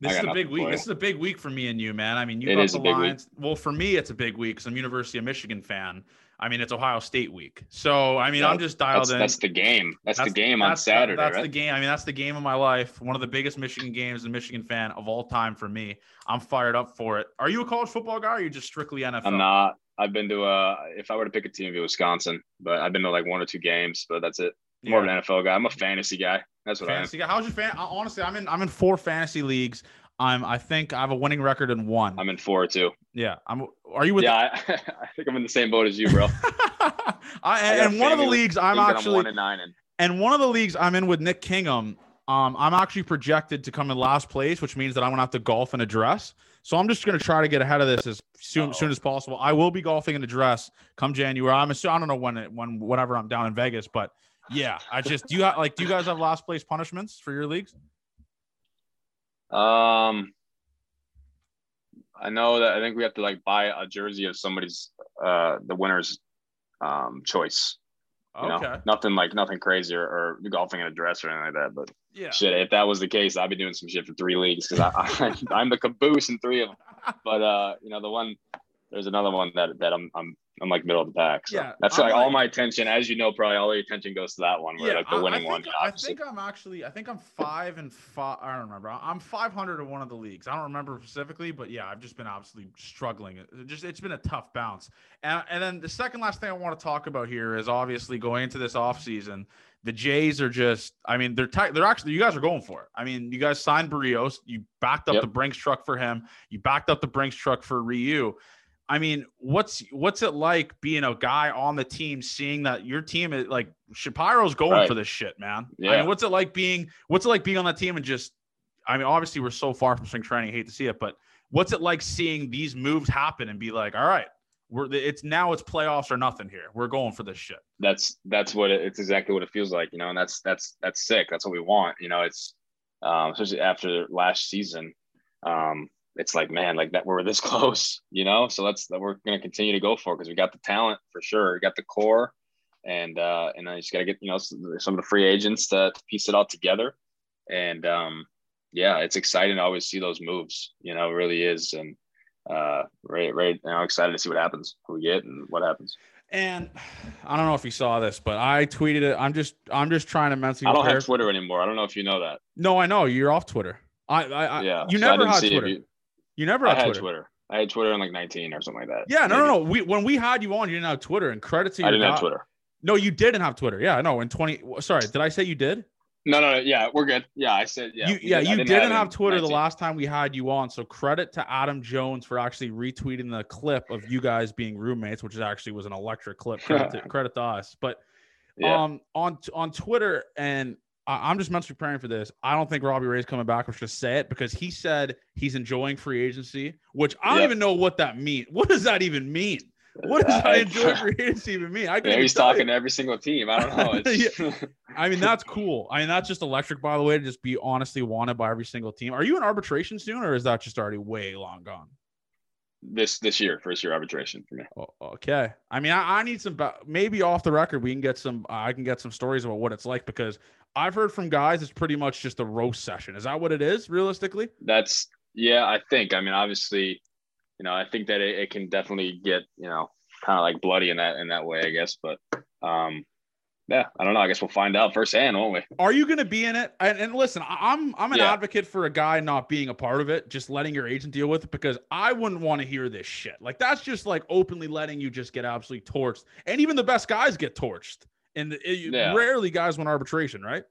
this is a big week. This is a big week for me and you, man. I mean, you got the Lions. Well, for me, it's a big week because I'm University of Michigan fan. I mean, it's Ohio State week. So, I mean, yeah, I'm just dialed that's, in. That's the game. That's, that's the game on Saturday. That's right? the game. I mean, that's the game of my life. One of the biggest Michigan games, a Michigan fan of all time for me. I'm fired up for it. Are you a college football guy or are you just strictly NFL? I'm not. I've been to a, if I were to pick a team, it'd be Wisconsin, but I've been to like one or two games, but that's it. More of an NFL guy. I'm a fantasy guy. That's what fantasy I am. Guy. How's your fan? Honestly, I'm in. I'm in four fantasy leagues. I'm. I think I have a winning record in one. I'm in four too. Yeah. I'm. Are you with? Yeah. I, I think I'm in the same boat as you, bro. I, I and one of the leagues I'm actually I'm one and nine in. And one of the leagues I'm in with Nick Kingham. Um, I'm actually projected to come in last place, which means that I'm gonna have to golf in a dress. So I'm just gonna try to get ahead of this as soon, soon as possible. I will be golfing in a dress come January. I'm assuming, I don't know when it when whenever I'm down in Vegas, but yeah, I just do you have, like do you guys have last place punishments for your leagues? Um, I know that I think we have to like buy a jersey of somebody's uh the winner's um choice. You okay. know, nothing like nothing crazy or, or, golfing in a dress or anything like that. But yeah, shit, if that was the case, I'd be doing some shit for three leagues because I, I, am the caboose in three of them. But uh, you know, the one there's another one that that I'm I'm I'm like middle of the pack. So yeah, that's like, like, all my attention. As you know, probably all your attention goes to that one. Where yeah, like the winning I, I think, one. I think I'm actually. I think I'm five and five. I don't remember. I'm 500 in one of the leagues. I don't remember specifically, but yeah, I've just been absolutely struggling. It just it's been a tough bounce. And and then the second last thing I want to talk about here is obviously going into this off season. The Jays are just. I mean, they're tight. They're actually. You guys are going for it. I mean, you guys signed Berrios. You backed up yep. the Brinks truck for him. You backed up the Brinks truck for Ryu I mean, what's what's it like being a guy on the team, seeing that your team is like Shapiro's going right. for this shit, man? Yeah. I mean, what's it like being what's it like being on that team and just I mean, obviously we're so far from spring training, I hate to see it, but what's it like seeing these moves happen and be like, all right, we're it's now it's playoffs or nothing here. We're going for this shit. That's that's what it, it's exactly what it feels like, you know, and that's that's that's sick. That's what we want, you know. It's um, especially after last season. Um, it's like, man, like that we're this close, you know. So let's we're gonna continue to go for because we got the talent for sure, we got the core, and uh, and I just gotta get you know some of the free agents to, to piece it all together, and um, yeah, it's exciting to always see those moves. You know, it really is, and uh, right, right now excited to see what happens, who we get, and what happens. And I don't know if you saw this, but I tweeted it. I'm just I'm just trying to mentally. I don't have Twitter anymore. I don't know if you know that. No, I know you're off Twitter. I, I, I yeah. You so never had Twitter. You, you never had, had Twitter. Twitter. I had Twitter in like 19 or something like that. Yeah, no, no, no. We when we had you on, you didn't have Twitter. And credit to you. I didn't have Twitter. No, you didn't have Twitter. Yeah, no. In 20. Sorry, did I say you did? No, no, no. Yeah, we're good. Yeah, I said yeah. You, yeah, did. you didn't, didn't, have, have Twitter 19. the last time we had you on. So credit to Adam Jones for actually retweeting the clip of you guys being roommates, which actually was an electric clip. Credit to, credit to us. But yeah. um on on Twitter and I, am just mentally preparing for this. I don't think Robbie Ray's coming back. Let's just say it because he said he's enjoying free agency, which I don't yep. even know what that means. What does that even mean? What does I enjoy free agency even mean? I he's talking to every single team. I don't know. yeah. I mean, that's cool. I mean, that's just electric, by the way, to just be honestly wanted by every single team. Are you in arbitration soon, or is that just already way long gone? This this year, first year arbitration for me. Oh, okay. I mean, I, I need some maybe off the record. We can get some. I can get some stories about what it's like because I've heard from guys it's pretty much just a roast session. Is that what it is realistically? That's yeah, I think. I mean, obviously, you know, I think that it, it can definitely get, you know, kind of like bloody in that in that way, I guess. But um yeah, I don't know. I guess we'll find out firsthand, won't we? Are you going to be in it? And, and listen, I'm I'm an yeah. advocate for a guy not being a part of it, just letting your agent deal with it, because I wouldn't want to hear this shit. Like that's just like openly letting you just get absolutely torched, and even the best guys get torched and it, yeah. rarely guys win arbitration, right?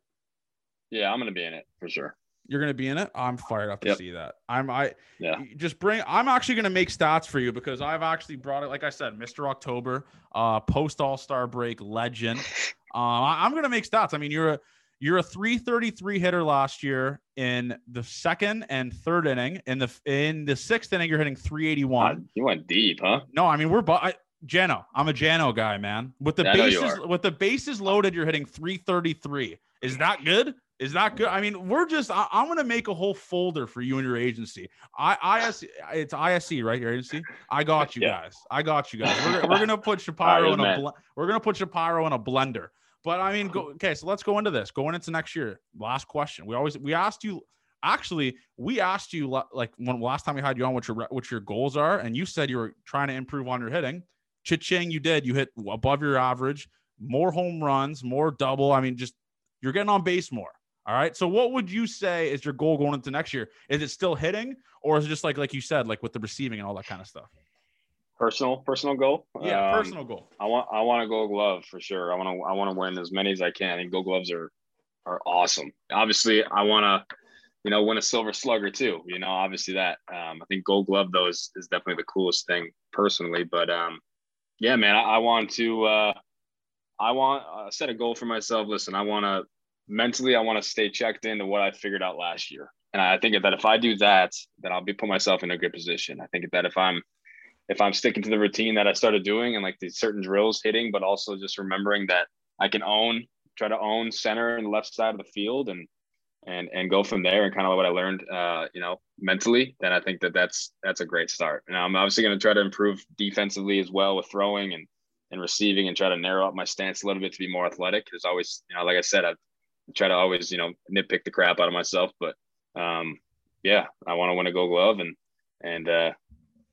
Yeah, I'm gonna be in it for sure. You're gonna be in it. I'm fired up to yep. see that. I'm I yeah. Just bring. I'm actually gonna make stats for you because I've actually brought it. Like I said, Mr. October, uh, post All Star break legend. uh, I'm gonna make stats. I mean, you're a you're a 333 hitter last year in the second and third inning. In the in the sixth inning, you're hitting 381. you went deep, huh? No, I mean we're. I, Jano, I'm a Jano guy, man. With the yeah, bases with the bases loaded, you're hitting 333. Is that good? Is that good? I mean, we're just. I, am gonna make a whole folder for you and your agency. I IS it's ISC right? Your agency. I got you yeah. guys. I got you guys. We're, we're gonna put Shapiro in a. Bl- we're gonna put Shapiro in a blender. But I mean, go, okay. So let's go into this. Going into next year. Last question. We always we asked you. Actually, we asked you like when last time we had you on what your what your goals are, and you said you were trying to improve on your hitting. Cha-ching, you did. You hit above your average, more home runs, more double. I mean, just you're getting on base more. All right. So what would you say is your goal going into next year? Is it still hitting or is it just like like you said, like with the receiving and all that kind of stuff? Personal, personal goal. Yeah, um, personal goal. I want I want to go glove for sure. I want to I want to win as many as I can. And think gold gloves are are awesome. Obviously, I want to you know win a silver slugger too. You know, obviously that. Um, I think gold glove though is, is definitely the coolest thing personally. But um, yeah, man, I, I want to. Uh, I want uh, set a goal for myself. Listen, I want to mentally, I want to stay checked into what I figured out last year, and I think that if I do that, then I'll be put myself in a good position. I think that if I'm if I'm sticking to the routine that I started doing and like these certain drills hitting, but also just remembering that I can own, try to own center and left side of the field and and and go from there and kind of what I learned, uh, you know, mentally, then I think that that's that's a great start. And I'm obviously going to try to improve defensively as well with throwing and and receiving and try to narrow up my stance a little bit to be more athletic. There's always, you know, like I said, I try to always, you know, nitpick the crap out of myself. But um, yeah, I want to win a Gold Glove and and uh,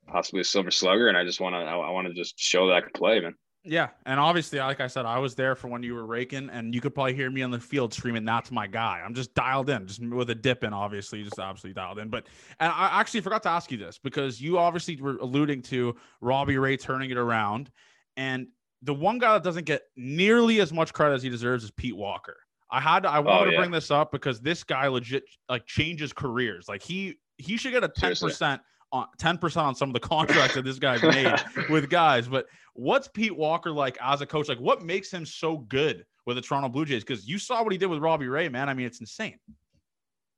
possibly a Silver Slugger, and I just want to I, I want to just show that I can play, man. Yeah, and obviously, like I said, I was there for when you were raking, and you could probably hear me on the field screaming, "That's my guy!" I'm just dialed in, just with a dip in, obviously, just absolutely dialed in. But and I actually forgot to ask you this because you obviously were alluding to Robbie Ray turning it around, and the one guy that doesn't get nearly as much credit as he deserves is Pete Walker. I had oh, to, I wanted oh, yeah. to bring this up because this guy legit like changes careers. Like he he should get a ten percent on ten percent on some of the contracts that this guy's made with guys. But what's Pete Walker like as a coach? Like what makes him so good with the Toronto Blue Jays? Because you saw what he did with Robbie Ray, man. I mean, it's insane.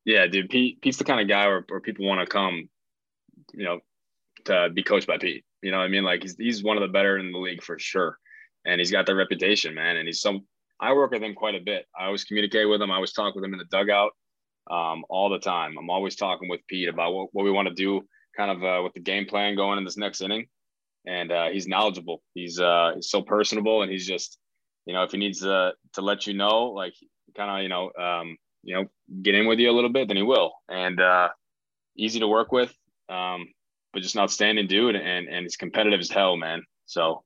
Yeah, dude. Pete Pete's the kind of guy where, where people want to come, you know, to be coached by Pete. You know what I mean? Like he's he's one of the better in the league for sure. And he's got that reputation, man. And he's some I work with him quite a bit. I always communicate with him. I always talk with him in the dugout um, all the time. I'm always talking with Pete about what, what we want to do kind of uh, with the game plan going in this next inning. And uh, he's knowledgeable. He's uh, he's so personable, and he's just, you know, if he needs to to let you know, like kind of, you know, um, you know, get in with you a little bit, then he will. And uh, easy to work with, um, but just an outstanding dude, and and he's competitive as hell, man. So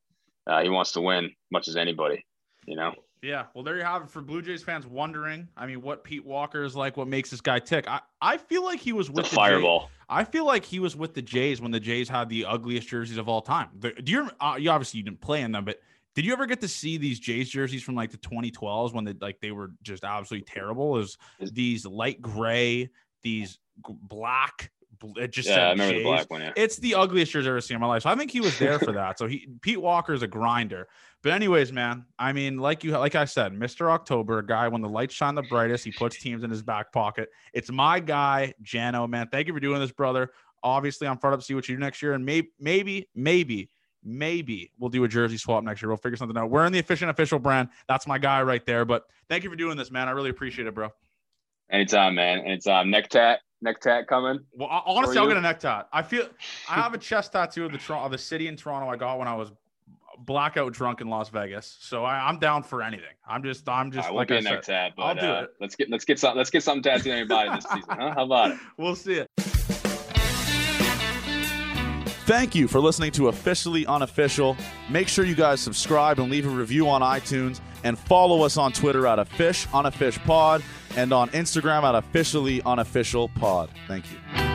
uh, he wants to win much as anybody, you know. Yeah, well, there you have it for Blue Jays fans wondering. I mean, what Pete Walker is like, what makes this guy tick. I, I feel like he was with the, the fireball. Jays. I feel like he was with the Jays when the Jays had the ugliest jerseys of all time. The, do you? Uh, you obviously you didn't play in them, but did you ever get to see these Jays jerseys from like the 2012s when they like they were just absolutely terrible? Is these light gray, these black it just yeah, I remember the black one. Yeah. It's the ugliest jersey I've ever seen in my life. So I think he was there for that. So he Pete Walker is a grinder. But anyways, man, I mean, like you, like I said, Mr. October, a guy when the lights shine the brightest, he puts teams in his back pocket. It's my guy, Jano, man. Thank you for doing this, brother. Obviously, I'm fired up to see what you do next year, and maybe, maybe, maybe, maybe we'll do a jersey swap next year. We'll figure something out. We're in the efficient official brand. That's my guy right there. But thank you for doing this, man. I really appreciate it, bro. Anytime, man. Anytime. Neck tat neck tat coming? Well, honestly, I'll get a neck tat. I feel I have a chest tattoo of the Toronto, the city in Toronto. I got when I was blackout drunk in Las Vegas. So I, am down for anything. I'm just, I'm just I like be I a neck tat, but, I'll do uh, it. Let's get, let's get some, let's get something tattooed on your body this season, huh? How about it? We'll see it. Thank you for listening to Officially Unofficial. Make sure you guys subscribe and leave a review on iTunes and follow us on Twitter at a fish on a fish pod and on Instagram at officially unofficial pod. Thank you.